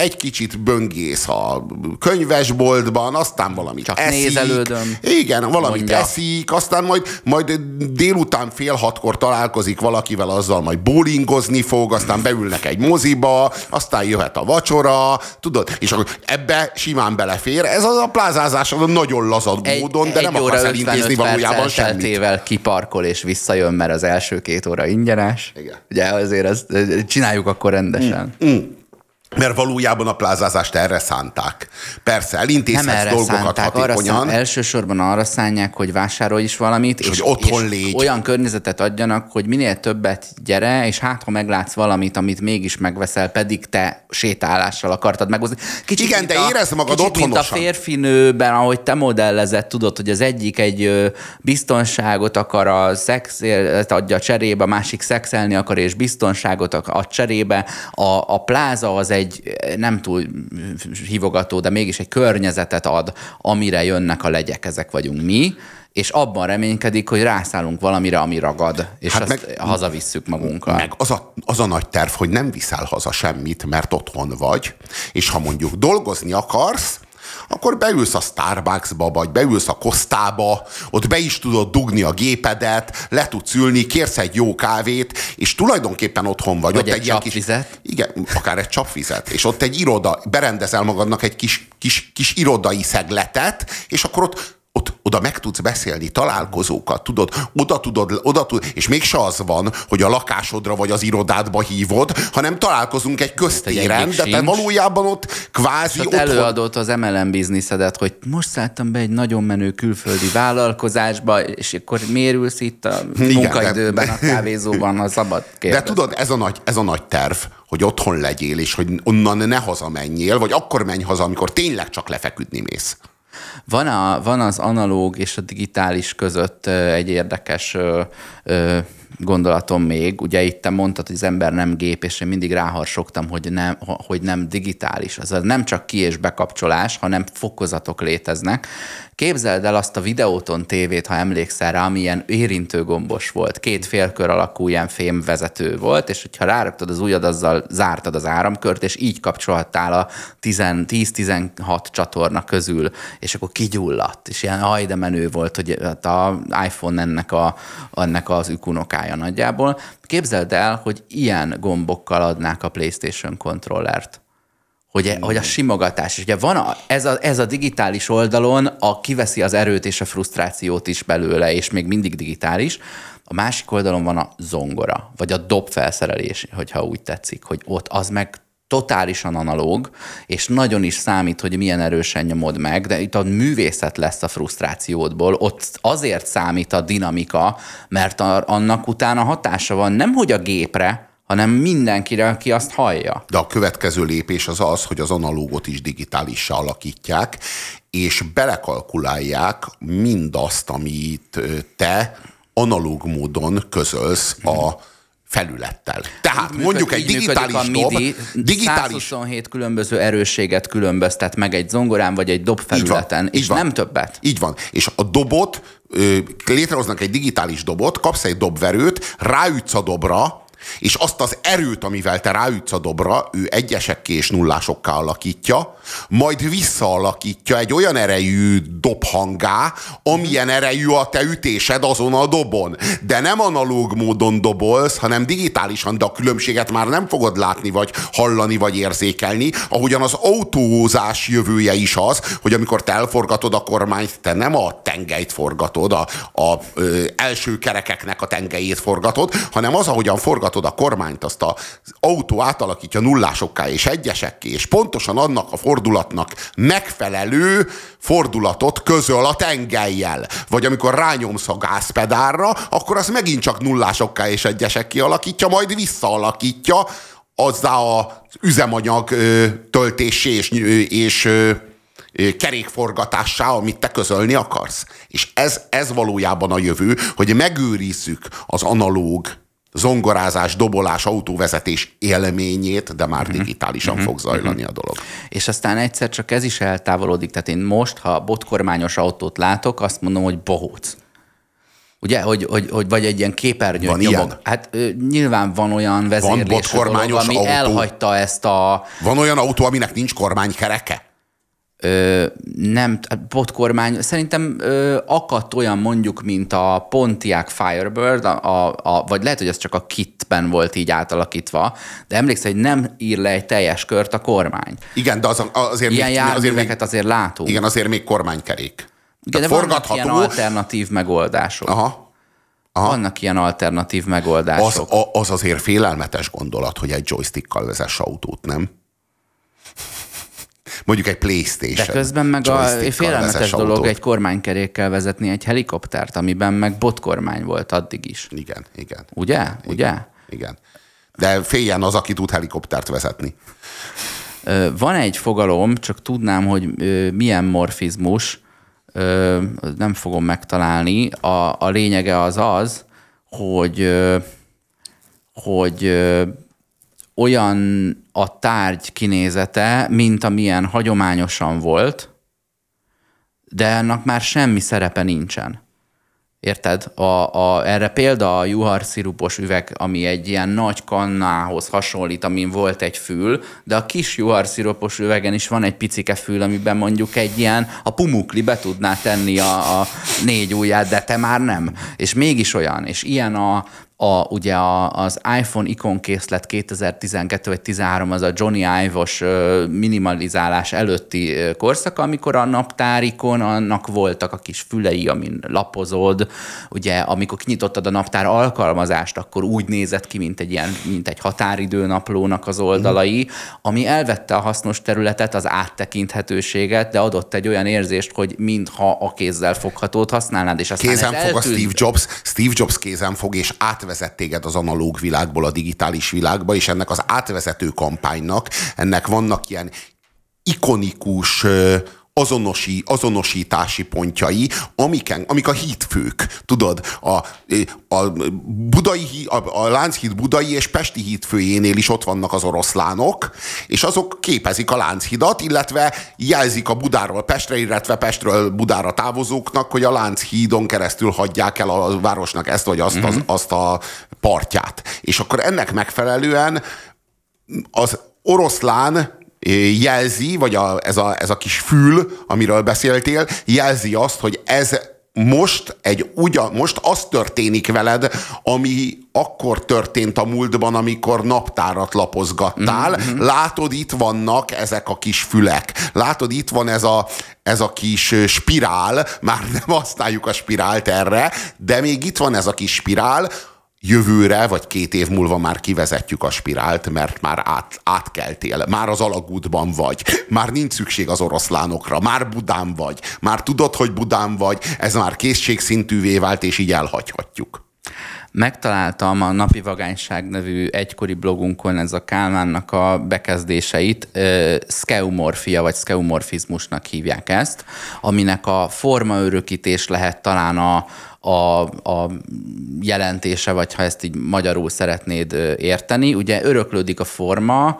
Egy kicsit böngész a könyvesboltban, aztán valamit Csak eszik. nézelődöm. Igen, valamit mondja. eszik, aztán majd, majd délután fél hatkor találkozik valakivel, azzal majd bowlingozni fog, aztán beülnek egy moziba, aztán jöhet a vacsora, vacsora, tudod, és akkor ebbe simán belefér. Ez az a plázázás az a nagyon lazad egy, módon, de egy nem akarsz elintézni valójában semmit. kiparkol és visszajön, mert az első két óra ingyenes. Igen. Ugye azért ezt csináljuk akkor rendesen. Mm. Mm. Mert valójában a plázázást erre szánták. Persze, elintézhetsz dolgokat szánták, hatékonyan. Arra szán, elsősorban arra szánják, hogy vásárolj is valamit, és, és, hogy otthon és légy. olyan környezetet adjanak, hogy minél többet gyere, és hát ha meglátsz valamit, amit mégis megveszel, pedig te sétálással akartad meghozni. Kicsit, Igen, de a, érezd magad kicsit, otthonosan. mint a férfi nőben, ahogy te modellezett, tudod, hogy az egyik egy biztonságot akar, a szexet adja cserébe, a másik szexelni akar, és biztonságot ad cserébe. A, a pláza az egy nem túl hívogató, de mégis egy környezetet ad, amire jönnek a legyek, ezek vagyunk mi, és abban reménykedik, hogy rászállunk valamire, ami ragad, és hát azt meg, hazavisszük magunkkal. Meg az a, az a nagy terv, hogy nem viszel haza semmit, mert otthon vagy, és ha mondjuk dolgozni akarsz, akkor beülsz a Starbucksba, vagy beülsz a Kosztába, ott be is tudod dugni a gépedet, le tudsz ülni, kérsz egy jó kávét, és tulajdonképpen otthon vagy. Vagy ott egy, egy ilyen kis, Igen, akár egy csapvizet. És ott egy iroda, berendezel magadnak egy kis, kis, kis irodai szegletet, és akkor ott ott, oda meg tudsz beszélni, találkozókat, tudod, oda tudod, oda tud, és mégse az van, hogy a lakásodra vagy az irodádba hívod, hanem találkozunk egy köztéren, de te valójában ott kvázi ott előadott az MLM bizniszedet, hogy most szálltam be egy nagyon menő külföldi vállalkozásba, és akkor mérülsz itt a munkaidőben, Igen, de, a kávézóban, a szabad kérdez. De tudod, ez a, nagy, ez a nagy terv, hogy otthon legyél, és hogy onnan ne hazamenjél, vagy akkor menj haza, amikor tényleg csak lefeküdni mész. Van, a, van az analóg és a digitális között egy érdekes gondolatom még. Ugye itt te mondtad, hogy az ember nem gép, és én mindig ráharsogtam, hogy nem, hogy nem digitális. Az nem csak ki- és bekapcsolás, hanem fokozatok léteznek. Képzeld el azt a videóton tévét, ha emlékszel rá, ami ilyen érintőgombos volt. Két félkör alakú ilyen fémvezető volt, és hogyha ráraktad az ujjad, azzal zártad az áramkört, és így kapcsolhattál a 10-16 csatorna közül, és akkor kigyulladt, és ilyen ajde menő volt, hogy a iPhone ennek, a, ennek az ükunokája nagyjából. Képzeld el, hogy ilyen gombokkal adnák a PlayStation kontrollert hogy, mm. hogy a simogatás. És ugye van a, ez, a, ez a digitális oldalon, a kiveszi az erőt és a frusztrációt is belőle, és még mindig digitális. A másik oldalon van a zongora, vagy a dob felszerelés, hogyha úgy tetszik, hogy ott az meg totálisan analóg, és nagyon is számít, hogy milyen erősen nyomod meg, de itt a művészet lesz a frusztrációdból, ott azért számít a dinamika, mert a, annak utána hatása van nem hogy a gépre, hanem mindenkire, aki azt hallja. De a következő lépés az az, hogy az analógot is digitálissá alakítják, és belekalkulálják mindazt, amit te analóg módon közölsz a felülettel. Tehát így mondjuk működik, egy digitális a dob, MIDI, digitális... 127 különböző erősséget különböztet meg egy zongorán vagy egy dob felületen, van, és van. nem többet. Így van. És a dobot, létrehoznak egy digitális dobot, kapsz egy dobverőt, ráütsz a dobra, és azt az erőt, amivel te ráütsz a dobra, ő egyesekké és nullásokká alakítja, majd visszaalakítja egy olyan erejű dobhangá, amilyen erejű a te ütésed azon a dobon. De nem analóg módon dobolsz, hanem digitálisan, de a különbséget már nem fogod látni, vagy hallani, vagy érzékelni, ahogyan az autózás jövője is az, hogy amikor te elforgatod a kormányt, te nem a tengelyt forgatod, a, a ö, első kerekeknek a tengelyét forgatod, hanem az, ahogyan forgatod a kormányt, azt az autó átalakítja nullásokká és egyesekké, és pontosan annak a fordulatnak megfelelő fordulatot közöl a tengelyjel. Vagy amikor rányomsz a gázpedálra, akkor az megint csak nullásokká és egyesekké alakítja, majd visszaalakítja azzá az üzemanyag töltésé és, és kerékforgatássá, amit te közölni akarsz. És ez, ez valójában a jövő, hogy megőrizzük az analóg zongorázás, dobolás, autóvezetés élményét, de már uh-huh. digitálisan uh-huh. fog zajlani uh-huh. a dolog. És aztán egyszer csak ez is eltávolodik. Tehát én most, ha botkormányos autót látok, azt mondom, hogy bohóc. Ugye, hogy, hogy, hogy vagy egy ilyen képernyő van nyomog. Ilyen? Hát ö, nyilván van olyan vezérlés, van dolog, ami autó. elhagyta ezt a... Van olyan autó, aminek nincs kormánykereke? Ö, nem, botkormány, szerintem ö, akadt olyan mondjuk, mint a Pontiac Firebird, a, a, a, vagy lehet, hogy ez csak a kitben volt így átalakítva, de emlékszel, hogy nem ír le egy teljes kört a kormány. Igen, de az, azért Ilyen még, azért, még, azért látunk. Igen, azért még kormánykerék. Igen, de forgatható. ilyen alternatív megoldások. Aha. Aha. Vannak ilyen alternatív megoldások. Az, az azért félelmetes gondolat, hogy egy joystickkal vezess autót, nem? Mondjuk egy Playstation. De közben meg a félelmetes dolog autót. egy kormánykerékkel vezetni egy helikoptert, amiben meg botkormány volt addig is. Igen, igen. Ugye? Igen, Ugye? Igen. De féljen az, aki tud helikoptert vezetni. Van egy fogalom, csak tudnám, hogy milyen morfizmus, nem fogom megtalálni. A, a lényege az az, hogy, hogy olyan a tárgy kinézete, mint amilyen hagyományosan volt, de ennek már semmi szerepe nincsen. Érted? A, a, erre példa a juhar szirupos üveg, ami egy ilyen nagy kannához hasonlít, amin volt egy fül, de a kis juhar szirupos üvegen is van egy picike fül, amiben mondjuk egy ilyen, a pumukli be tudná tenni a, a négy ujját, de te már nem. És mégis olyan. És ilyen a, a, ugye a, az iPhone ikonkészlet 2012 vagy 13 az a Johnny Ive-os minimalizálás előtti korszak, amikor a naptárikon annak voltak a kis fülei, amin lapozod, ugye amikor kinyitottad a naptár alkalmazást, akkor úgy nézett ki, mint egy ilyen, mint egy határidőnaplónak az oldalai, ami elvette a hasznos területet, az áttekinthetőséget, de adott egy olyan érzést, hogy mintha a kézzel foghatót használnád, és aztán kézen fog a Steve Jobs, Steve Jobs kézen fog, és át átvezet téged az analóg világból a digitális világba, és ennek az átvezető kampánynak, ennek vannak ilyen ikonikus azonosi, azonosítási pontjai, amiken, amik a hídfők, tudod, a, a, budai, a, a Lánchíd budai és Pesti hídfőjénél is ott vannak az oroszlánok, és azok képezik a Lánchidat, illetve jelzik a Budáról Pestre, illetve Pestről Budára távozóknak, hogy a Lánchídon keresztül hagyják el a városnak ezt vagy azt, mm-hmm. az, azt a partját. És akkor ennek megfelelően az oroszlán jelzi, vagy a, ez, a, ez a kis fül, amiről beszéltél, jelzi azt, hogy ez most, egy ugyan, most az történik veled, ami akkor történt a múltban, amikor naptárat lapozgattál. Mm-hmm. Látod, itt vannak ezek a kis fülek. Látod, itt van ez a, ez a kis spirál, már nem használjuk a spirált erre, de még itt van ez a kis spirál, jövőre, vagy két év múlva már kivezetjük a spirált, mert már át, átkeltél, már az alagútban vagy, már nincs szükség az oroszlánokra, már Budán vagy, már tudod, hogy Budán vagy, ez már készségszintűvé vált, és így elhagyhatjuk. Megtaláltam a Napi Vagányság nevű egykori blogunkon ez a Kálmánnak a bekezdéseit, skeumorfia vagy skeumorfizmusnak hívják ezt, aminek a formaörökítés lehet talán a, a, a jelentése, vagy ha ezt így magyarul szeretnéd érteni. Ugye öröklődik a forma,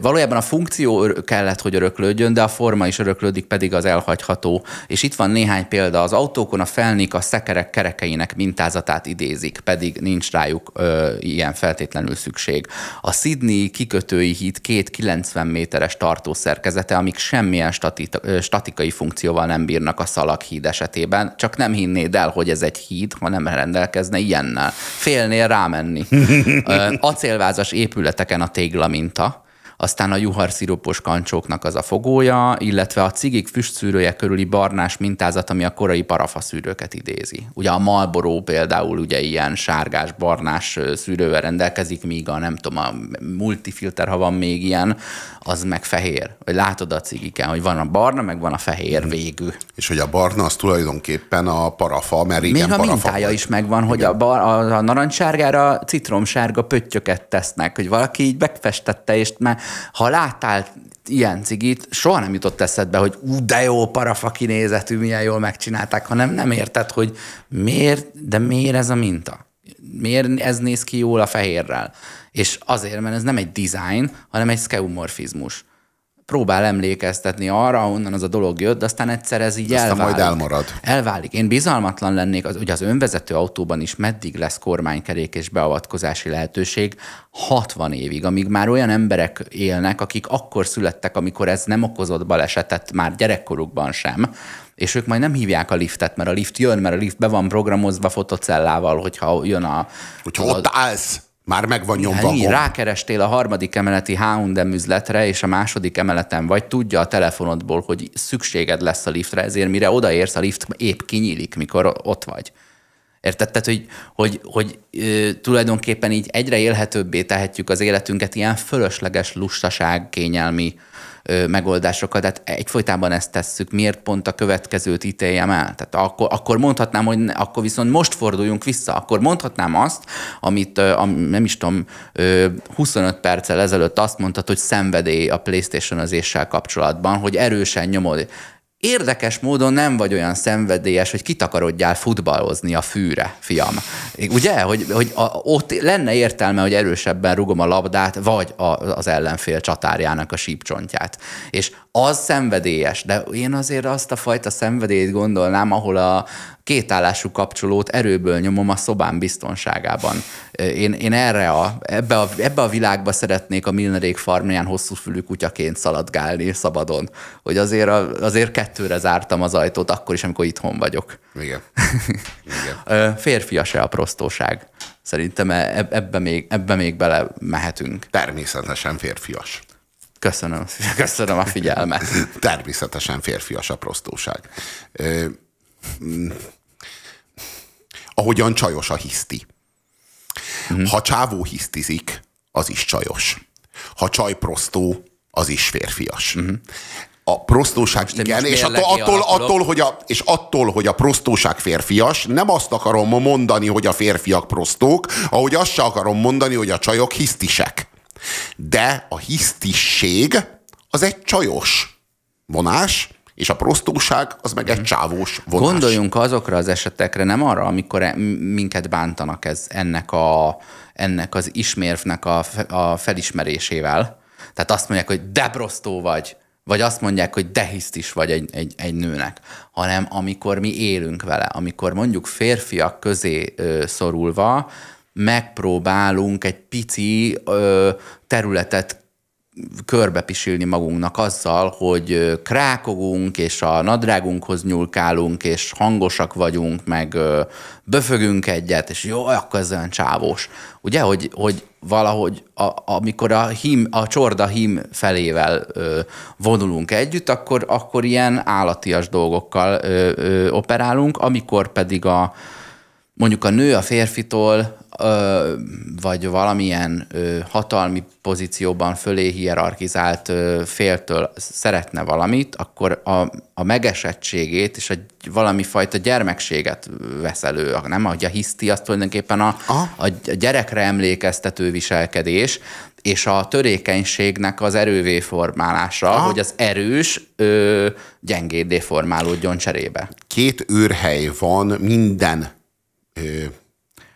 Valójában a funkció kellett, hogy öröklődjön, de a forma is öröklődik, pedig az elhagyható. És itt van néhány példa. Az autókon a felnik a szekerek kerekeinek mintázatát idézik, pedig nincs rájuk ö, ilyen feltétlenül szükség. A Sydney kikötői híd két 90 méteres tartószerkezete, amik semmilyen stati- statikai funkcióval nem bírnak a szalaghíd esetében. Csak nem hinnéd el, hogy ez egy híd, ha nem rendelkezne ilyennel. Félnél rámenni. (laughs) Acélvázas épületeken a tégla minta, aztán a juharszirupos kancsóknak az a fogója, illetve a cigik füstszűrője körüli barnás mintázat, ami a korai parafaszűrőket idézi. Ugye a Marlboro például ugye ilyen sárgás-barnás szűrővel rendelkezik, míg a nem tudom, a multifilter, ha van még ilyen, az meg fehér. Vagy látod a cigiken, hogy van a barna, meg van a fehér végű. És hogy a barna az tulajdonképpen a parafa, mert igen, Még a mintája vagy. is megvan, igen. hogy a, bar, a, a narancssárgára citromsárga pöttyöket tesznek, hogy valaki így megfestette, és már ha láttál ilyen cigit, soha nem jutott eszedbe, hogy ú, de jó parafa kinézetű, milyen jól megcsinálták, hanem nem érted, hogy miért, de miért ez a minta? Miért ez néz ki jól a fehérrel? És azért, mert ez nem egy design, hanem egy skeumorfizmus próbál emlékeztetni arra, honnan az a dolog jött, de aztán egyszer ez így aztán elválik. majd elmarad. Elválik. Én bizalmatlan lennék, az, ugye az önvezető autóban is meddig lesz kormánykerék és beavatkozási lehetőség, 60 évig, amíg már olyan emberek élnek, akik akkor születtek, amikor ez nem okozott balesetet, már gyerekkorukban sem, és ők majd nem hívják a liftet, mert a lift jön, mert a lift be van programozva fotocellával, hogyha jön a... Hogyha ott állsz már meg van nyomva. Hát, rákerestél a harmadik emeleti H&M üzletre, és a második emeleten vagy, tudja a telefonodból, hogy szükséged lesz a liftre, ezért mire odaérsz, a lift épp kinyílik, mikor ott vagy. Érted? Tehát, hogy, hogy, hogy ö, tulajdonképpen így egyre élhetőbbé tehetjük az életünket ilyen fölösleges lustaság, kényelmi megoldásokat. Tehát egyfolytában ezt tesszük. Miért pont a következőt ítéljem el? Tehát akkor, akkor mondhatnám, hogy ne, akkor viszont most forduljunk vissza. Akkor mondhatnám azt, amit nem is tudom, ö, 25 perccel ezelőtt azt mondtad, hogy szenvedély a playstation özéssel kapcsolatban, hogy erősen nyomod Érdekes módon nem vagy olyan szenvedélyes, hogy kitakarodjál futballozni a fűre, fiam. Ugye, hogy, hogy a, ott lenne értelme, hogy erősebben rugom a labdát, vagy a, az ellenfél csatárjának a sípcsontját. És az szenvedélyes, de én azért azt a fajta szenvedélyt gondolnám, ahol a kétállású kapcsolót erőből nyomom a szobám biztonságában. Én, én erre a, ebbe, a, ebbe a világba szeretnék a Milnerék farmján hosszú fülű kutyaként szaladgálni szabadon, hogy azért, a, azért kettőre zártam az ajtót, akkor is, amikor itthon vagyok. Igen. Igen. (laughs) Férfias-e a prostóság? Szerintem e, ebbe még, ebbe még bele mehetünk. Természetesen férfias. Köszönöm, (laughs) köszönöm a figyelmet. (laughs) Természetesen férfias a prostóság. Ö, mm, ahogyan csajos a hiszti. Uh-huh. Ha csávó hisztizik, az is csajos. Ha csaj prostó, az is férfias. Uh-huh. A prostóság, igen, és attól, attól, attól, hogy a, és attól, hogy a prostóság férfias, nem azt akarom mondani, hogy a férfiak prostók, ahogy azt se akarom mondani, hogy a csajok hisztisek. De a hisztisség az egy csajos vonás, és a prostóság az meg egy mhm. csávós vonás. Gondoljunk azokra az esetekre, nem arra, amikor e- minket bántanak ez ennek, a, ennek az ismérvnek a, a felismerésével. Tehát azt mondják, hogy de prostó vagy, vagy azt mondják, hogy dehisztis vagy egy, egy, egy nőnek, hanem amikor mi élünk vele, amikor mondjuk férfiak közé ö, szorulva megpróbálunk egy pici ö, területet körbepisilni magunknak azzal, hogy krákogunk, és a nadrágunkhoz nyúlkálunk, és hangosak vagyunk, meg böfögünk egyet, és jó, akkor ez olyan csávós. Ugye, hogy, hogy valahogy a, amikor a, hím, a csorda hím felével ö, vonulunk együtt, akkor, akkor ilyen állatias dolgokkal ö, ö, operálunk, amikor pedig a, mondjuk a nő a férfitól ö, vagy valamilyen ö, hatalmi pozícióban fölé hierarchizált ö, féltől szeretne valamit, akkor a, a megesettségét és a valami fajta gyermekséget vesz elő. Nem, hogy a hiszti, az tulajdonképpen a, a gyerekre emlékeztető viselkedés, és a törékenységnek az erővé formálása, Aha. hogy az erős ö, gyengéddé formálódjon cserébe. Két őrhely van minden ö,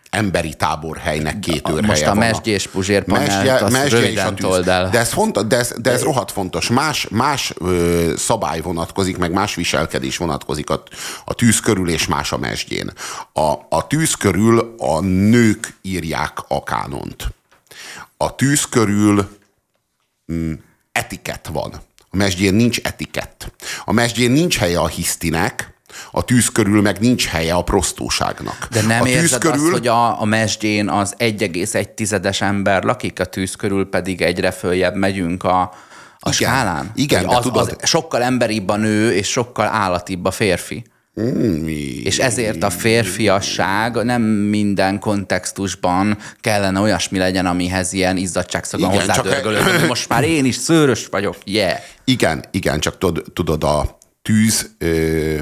emberi táborhelynek két őrhelye most a van. Mesdje és Puzsér panelt, azt és a tűz. el. De ez, fontos, de ez, de ez rohadt fontos. Más, más ö, szabály vonatkozik, meg más viselkedés vonatkozik a, a tűz körül, és más a mesdjén. A, a tűz körül a nők írják a kánont. A tűz körül mm, etikett van. A mesdjén nincs etikett. A mesdjén nincs helye a hisztinek, a tűz körül meg nincs helye a prostóságnak. De nem a tűz érzed körül... azt, hogy a, a mesdjén az 1,1 tizedes ember lakik, a tűz körül pedig egyre följebb megyünk a, a Igen. skálán? Igen, az, tudod- az sokkal emberibb a nő, és sokkal állatibb a férfi. És ezért a férfiasság nem minden kontextusban kellene olyasmi legyen, amihez ilyen izzadságszagon hozzádörgölök, hogy most már én is szőrös vagyok, yeah. Igen, igen, csak tudod, tudod a tűz, ö, mm,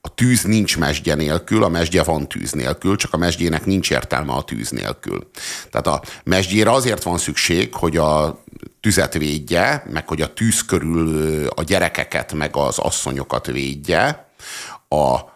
a tűz nincs mesdje nélkül, a mesdje van tűz nélkül, csak a mesdjének nincs értelme a tűz nélkül. Tehát a mesdjére azért van szükség, hogy a tüzet védje, meg hogy a tűz körül a gyerekeket, meg az asszonyokat védje, a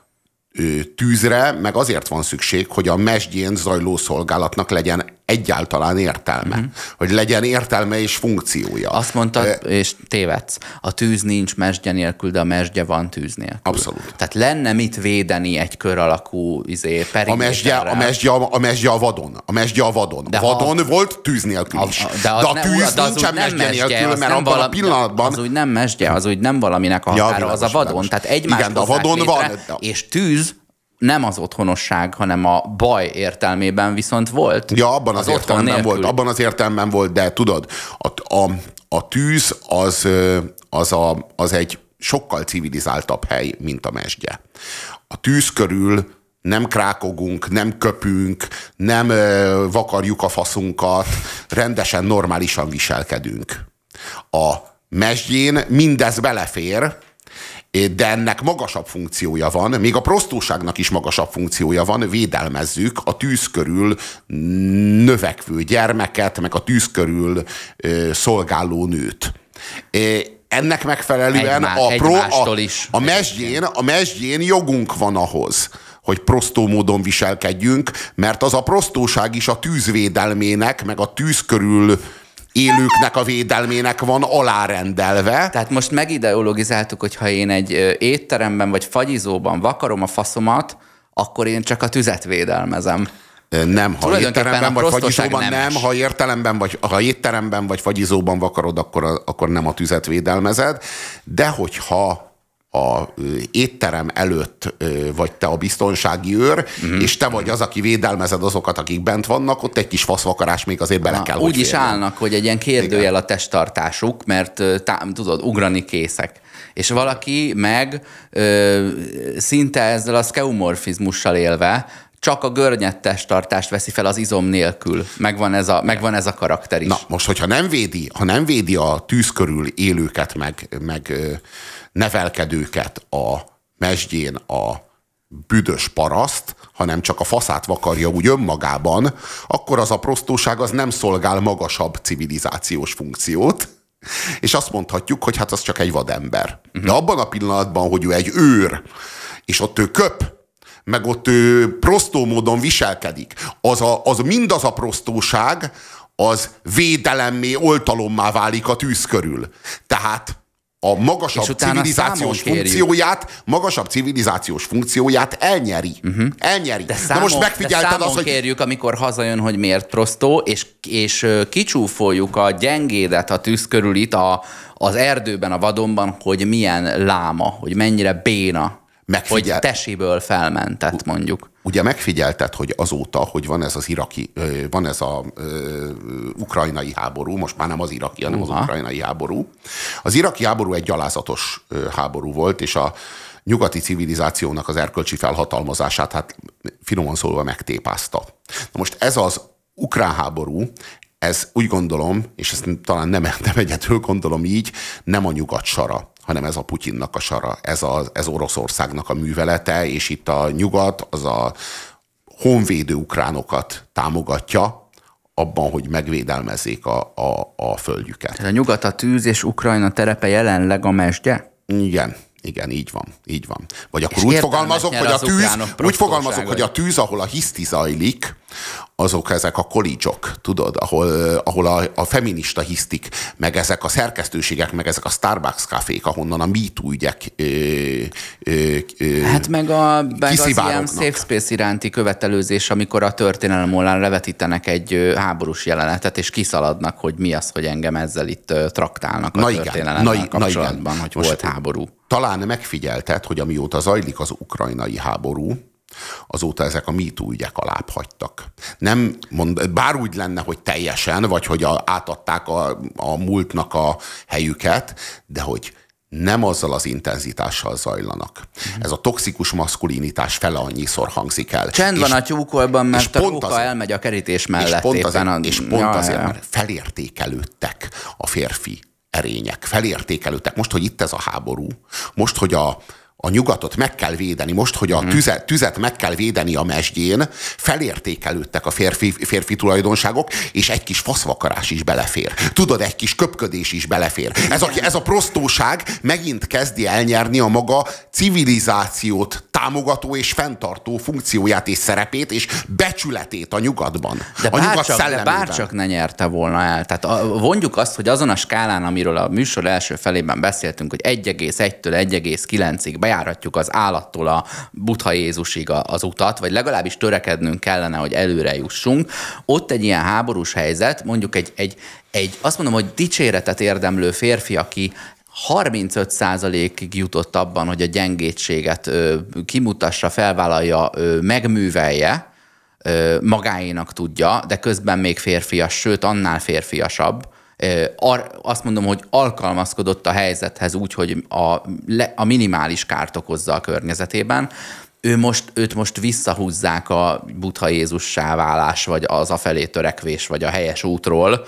tűzre, meg azért van szükség, hogy a mesdjén zajló szolgálatnak legyen egyáltalán értelme. Mhm. Hogy legyen értelme és funkciója. Azt mondtad, és tévedsz, a tűz nincs mesdje nélkül, de a mesdje van tűz nélkül. Abszolút. Tehát lenne mit védeni egy kör alakú izé, A mesdje, a, mesdje, a mesdje a vadon. A mesdje a vadon. De De vadon volt tűz nélkül A- is. a- de, az a ne- tűz de az nincsen nem mesdje nélkül, mert abban a valami- pillanatban... Az úgy nem mesdje, az úgy nem valaminek a Ja, határa, az a vadon. világos. Tehát egymás Igen, de a vadon van, de- És tűz nem az otthonosság, hanem a baj értelmében viszont volt. Ja, abban az, az értelemben nélkül. volt, abban az értelemben volt, de tudod, a, a, a tűz az, az, a, az egy sokkal civilizáltabb hely, mint a mesdje. A tűz körül nem krákogunk, nem köpünk, nem ö, vakarjuk a faszunkat, rendesen, normálisan viselkedünk. A mesdjén mindez belefér, de ennek magasabb funkciója van, még a prostóságnak is magasabb funkciója van, védelmezzük a tűz körül növekvő gyermeket, meg a tűz körül ö, szolgáló nőt. Ennek megfelelően Egymá- a, pro, a, is. a, mesdjén, a mesdjén jogunk van ahhoz, hogy prostó módon viselkedjünk, mert az a prostóság is a tűzvédelmének, meg a tűz körül élőknek a védelmének van alárendelve. Tehát most megideologizáltuk, hogy ha én egy étteremben vagy fagyizóban vakarom a faszomat, akkor én csak a tüzet védelmezem. Nem, ha étteremben vagy fagyizóban nem, nemes. ha értelemben vagy, ha étteremben vagy fagyizóban vakarod, akkor, akkor nem a tüzet védelmezed, de hogyha a étterem előtt vagy te a biztonsági őr, uh-huh. és te vagy az, aki védelmezed azokat, akik bent vannak, ott egy kis faszvakarás még azért bele kell, Úgy is férjen. állnak, hogy egy ilyen kérdőjel a testtartásuk, mert tá, tudod, ugrani készek. És valaki meg ö, szinte ezzel a skeumorfizmussal élve csak a görnyed testtartást veszi fel az izom nélkül. Megvan ez a, megvan ez a karakter is. Na, most, hogyha nem védi, ha nem védi a tűz körül élőket, meg, meg nevelkedőket a mesdjén a büdös paraszt, hanem csak a faszát vakarja úgy önmagában, akkor az a prostóság az nem szolgál magasabb civilizációs funkciót, és azt mondhatjuk, hogy hát az csak egy vadember. De abban a pillanatban, hogy ő egy őr, és ott ő köp, meg ott ő prostó módon viselkedik, az, a, az mindaz a prostóság, az védelemmé, oltalommá válik a tűz körül. Tehát a magasabb civilizációs funkcióját, magasabb civilizációs funkcióját elnyeri. Uh-huh. Elnyeri. De számon, most de megfigyelted számon azt, hogy kérjük, amikor hazajön, hogy miért prostó, és, és kicsúfoljuk a gyengédet, a tűz körül itt a, az erdőben, a vadonban, hogy milyen láma, hogy mennyire béna, Megfigyel- hogy tesiből felmentett mondjuk. Ugye megfigyelted, hogy azóta, hogy van ez az iraki, van ez a ö, ukrajnai háború, most már nem az iraki, hanem Uha. az ukrajnai háború. Az iraki háború egy gyalázatos háború volt, és a nyugati civilizációnak az erkölcsi felhatalmazását, hát finoman szólva megtépázta. Na most ez az ukrán háború, ez úgy gondolom, és ezt talán nem, nem egyedül gondolom így, nem a nyugat sara, hanem ez a Putyinnak a sara, ez, a, ez Oroszországnak a művelete, és itt a nyugat az a honvédő ukránokat támogatja abban, hogy megvédelmezzék a, a, a földjüket. Tehát a nyugat a tűz és Ukrajna terepe jelenleg a mesdje? Igen, Igen, így van, így van. Vagy akkor úgy fogalmazok, hogy a tűz, úgy fogalmazok, hogy a tűz, ahol a hiszti zajlik, azok ezek a kolícsok, tudod, ahol, ahol a, a feminista hisztik, meg ezek a szerkesztőségek, meg ezek a Starbucks kafék, ahonnan a MeToo ügyek ö, ö, ö, Hát meg, a, meg az ilyen safe space iránti követelőzés, amikor a történelem oldalán levetítenek egy háborús jelenetet, és kiszaladnak, hogy mi az, hogy engem ezzel itt traktálnak a na történelem na, kapcsolatban, na igen. hogy Most volt háború. Talán megfigyelted, hogy amióta zajlik az ukrajnai háború, azóta ezek a MeToo ügyek alább hagytak. Nem mond, bár úgy lenne, hogy teljesen, vagy hogy a, átadták a, a múltnak a helyüket, de hogy nem azzal az intenzitással zajlanak. Uh-huh. Ez a toxikus maszkulinitás fele annyiszor hangzik el. Csend és, van a tyúkolban, mert a róka azért, elmegy a kerítés mellett. És pont azért, a... és pont ja, azért mert felértékelődtek a férfi erények, felértékelődtek. Most, hogy itt ez a háború, most, hogy a, a nyugatot meg kell védeni, most, hogy a mhm. tüzet, tüzet meg kell védeni a mesdjén, felértékelődtek a férfi, férfi tulajdonságok, és egy kis faszvakarás is belefér. Tudod, egy kis köpködés is belefér. Ez a, ez a prostóság megint kezdi elnyerni a maga civilizációt támogató és fenntartó funkcióját és szerepét és becsületét a nyugatban. De a nyugat bárcsak, de bárcsak ne nyerte volna el. Tehát a, vonjuk azt, hogy azon a skálán, amiről a műsor első felében beszéltünk, hogy 1,1-től 1,9-ig bejárhatjuk az állattól a Butha Jézusig az utat, vagy legalábbis törekednünk kellene, hogy előre jussunk. Ott egy ilyen háborús helyzet, mondjuk egy, egy, egy azt mondom, hogy dicséretet érdemlő férfi, aki 35%-ig jutott abban, hogy a gyengétséget ö, kimutassa, felvállalja, ö, megművelje, ö, magáénak tudja, de közben még férfias, sőt, annál férfiasabb, azt mondom, hogy alkalmazkodott a helyzethez úgy, hogy a, a minimális kárt okozza a környezetében, ő most, őt most visszahúzzák a Buddha Jézussá válás, vagy az afelé törekvés, vagy a helyes útról,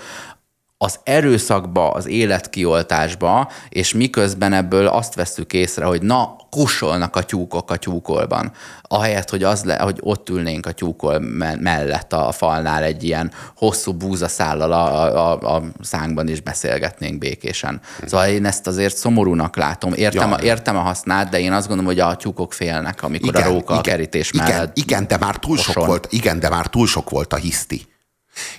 az erőszakba, az életkioltásba, és miközben ebből azt veszük észre, hogy na, kusolnak a tyúkok a tyúkolban. Ahelyett, hogy, az le, hogy ott ülnénk a tyúkol mellett a falnál egy ilyen hosszú búzaszállal a, a, a szánkban is beszélgetnénk békésen. Szóval én ezt azért szomorúnak látom. Értem, ja. a, értem a hasznát, de én azt gondolom, hogy a tyúkok félnek, amikor igen, a róka igen, a kerítés igen, mellett Igen, de már túl sok volt, igen, de már túl sok volt a hiszti.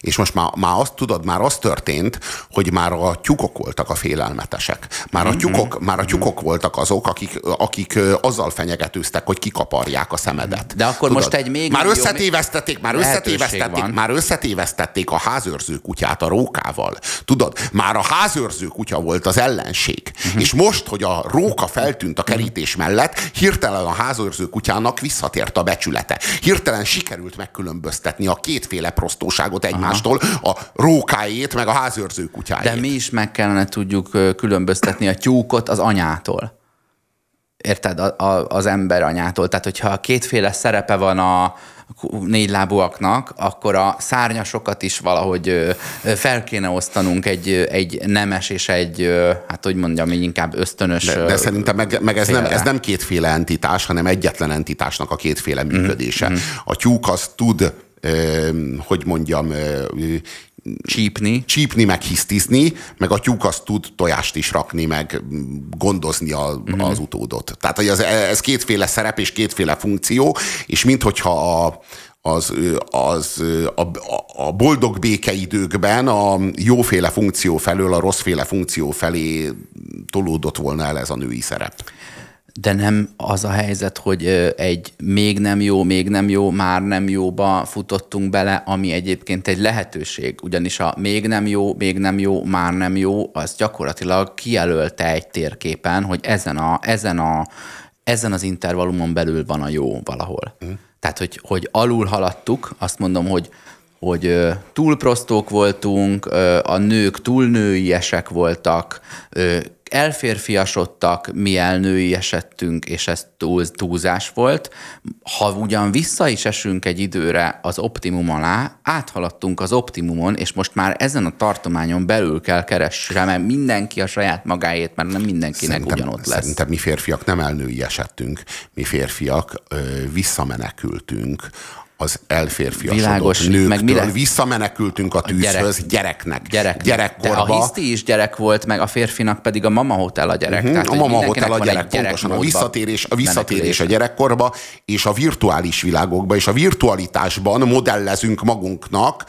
És most már, már azt tudod, már az történt, hogy már a tyúkok voltak a félelmetesek. Már a mhm. tyúkok, már a tyúkok voltak azok, akik, akik azzal fenyegetőztek, hogy kikaparják a szemedet. De akkor tudod? most egy még Már összetévesztették, már összetévesztették, már összetévesztették a házőrző kutyát a rókával. Tudod, már a házőrző kutya volt az ellenség. Uh-huh. És most, hogy a róka feltűnt a kerítés mellett, hirtelen a házőrző kutyának visszatért a becsülete. Hirtelen sikerült megkülönböztetni a kétféle prostóságot egymástól, a rókáét, meg a házőrző kutyáját. De mi is meg kellene tudjuk különböztetni a tyúkot az anyától. Érted? A, a, az ember anyától. Tehát, hogyha kétféle szerepe van a, négy lábúaknak, akkor a szárnyasokat is valahogy fel kéne osztanunk egy, egy nemes és egy, hát hogy mondjam, inkább ösztönös. De, de szerintem meg, meg ez, nem, ez nem kétféle entitás, hanem egyetlen entitásnak a kétféle működése. Mm-hmm. A tyúk az tud hogy mondjam, csípni. Csípni, meg hisztizni, meg a tyúk azt tud tojást is rakni, meg gondozni a, mm-hmm. az utódot. Tehát hogy ez, ez kétféle szerep és kétféle funkció, és minthogyha a, az, az a, a boldog békeidőkben a jóféle funkció felől a rosszféle funkció felé tolódott volna el ez a női szerep de nem az a helyzet, hogy egy még nem jó, még nem jó, már nem jóba futottunk bele, ami egyébként egy lehetőség, ugyanis a még nem jó, még nem jó, már nem jó, az gyakorlatilag kijelölte egy térképen, hogy ezen, a, ezen, a, ezen az intervallumon belül van a jó valahol. Mm. Tehát, hogy, hogy alul haladtuk, azt mondom, hogy hogy túl prostók voltunk, a nők túl nőiesek voltak, elférfiasodtak, mi elnői esettünk, és ez túl, túlzás volt. Ha ugyan vissza is esünk egy időre az optimum alá, áthaladtunk az optimumon, és most már ezen a tartományon belül kell keresni, mert mindenki a saját magáét, mert nem mindenkinek szerintem, ugyanott lesz. Szerintem mi férfiak nem elnői esettünk, mi férfiak ö, visszamenekültünk az elférfiasodott Világos, nőktől. Meg mire? Visszamenekültünk a tűzhöz a gyerek. gyereknek. Gyerek. Gyerekkorba. De a hiszti is gyerek volt, meg a férfinak pedig a mama hotel a gyerek. Uh-huh. Tehát, a mama hotel a gyerek, gyerek pontosan. A visszatérés, a visszatérés a gyerekkorba, és a virtuális világokba, és a virtualitásban modellezünk magunknak,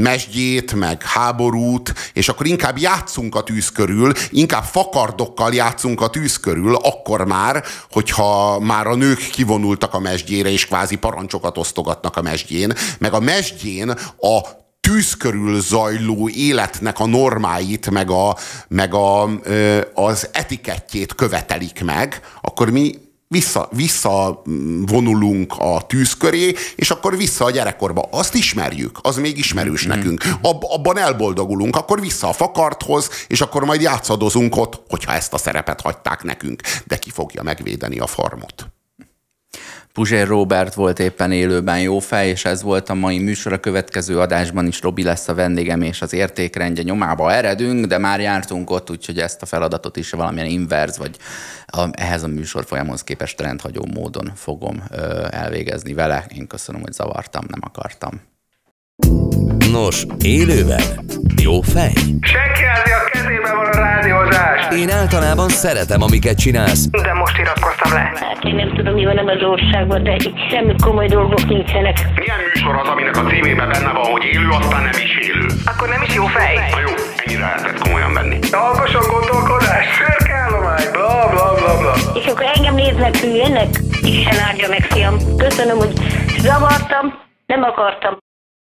mesdjét, meg háborút, és akkor inkább játszunk a tűz körül, inkább fakardokkal játszunk a tűz körül, akkor már, hogyha már a nők kivonultak a mesdjére, és kvázi parancsokat osztogatnak a mesdjén, meg a mesdjén a tűz körül zajló életnek a normáit, meg, a, meg a, az etikettjét követelik meg, akkor mi vissza, visszavonulunk a tűz köré, és akkor vissza a gyerekkorba. Azt ismerjük, az még ismerős mm-hmm. nekünk. Ab, abban elboldogulunk, akkor vissza a fakarthoz, és akkor majd játszadozunk ott, hogyha ezt a szerepet hagyták nekünk. De ki fogja megvédeni a farmot? Puzsér Robert volt éppen élőben jó fej, és ez volt a mai műsor. A következő adásban is Robi lesz a vendégem, és az értékrendje nyomába eredünk, de már jártunk ott, úgyhogy ezt a feladatot is valamilyen inverz, vagy a, ehhez a műsor folyamhoz képest rendhagyó módon fogom ö, elvégezni vele. Én köszönöm, hogy zavartam, nem akartam. Nos, élőben jó fej? Senki a kezében van a rádiózás. Én általában szeretem, amiket csinálsz. De most iratkoztam le. Hát én nem tudom, mi van az országban, de itt semmi komoly dolgok nincsenek. Milyen műsor az, aminek a címében benne van, hogy élő, aztán nem is élő? Akkor nem is jó fej. Na jó, ennyire lehetett komolyan venni. Alkosan gondolkodás, szürkállomány, bla bla bla bla. És akkor engem néznek hülyének? Isten áldja meg, fiam. Köszönöm, hogy zavartam, nem akartam.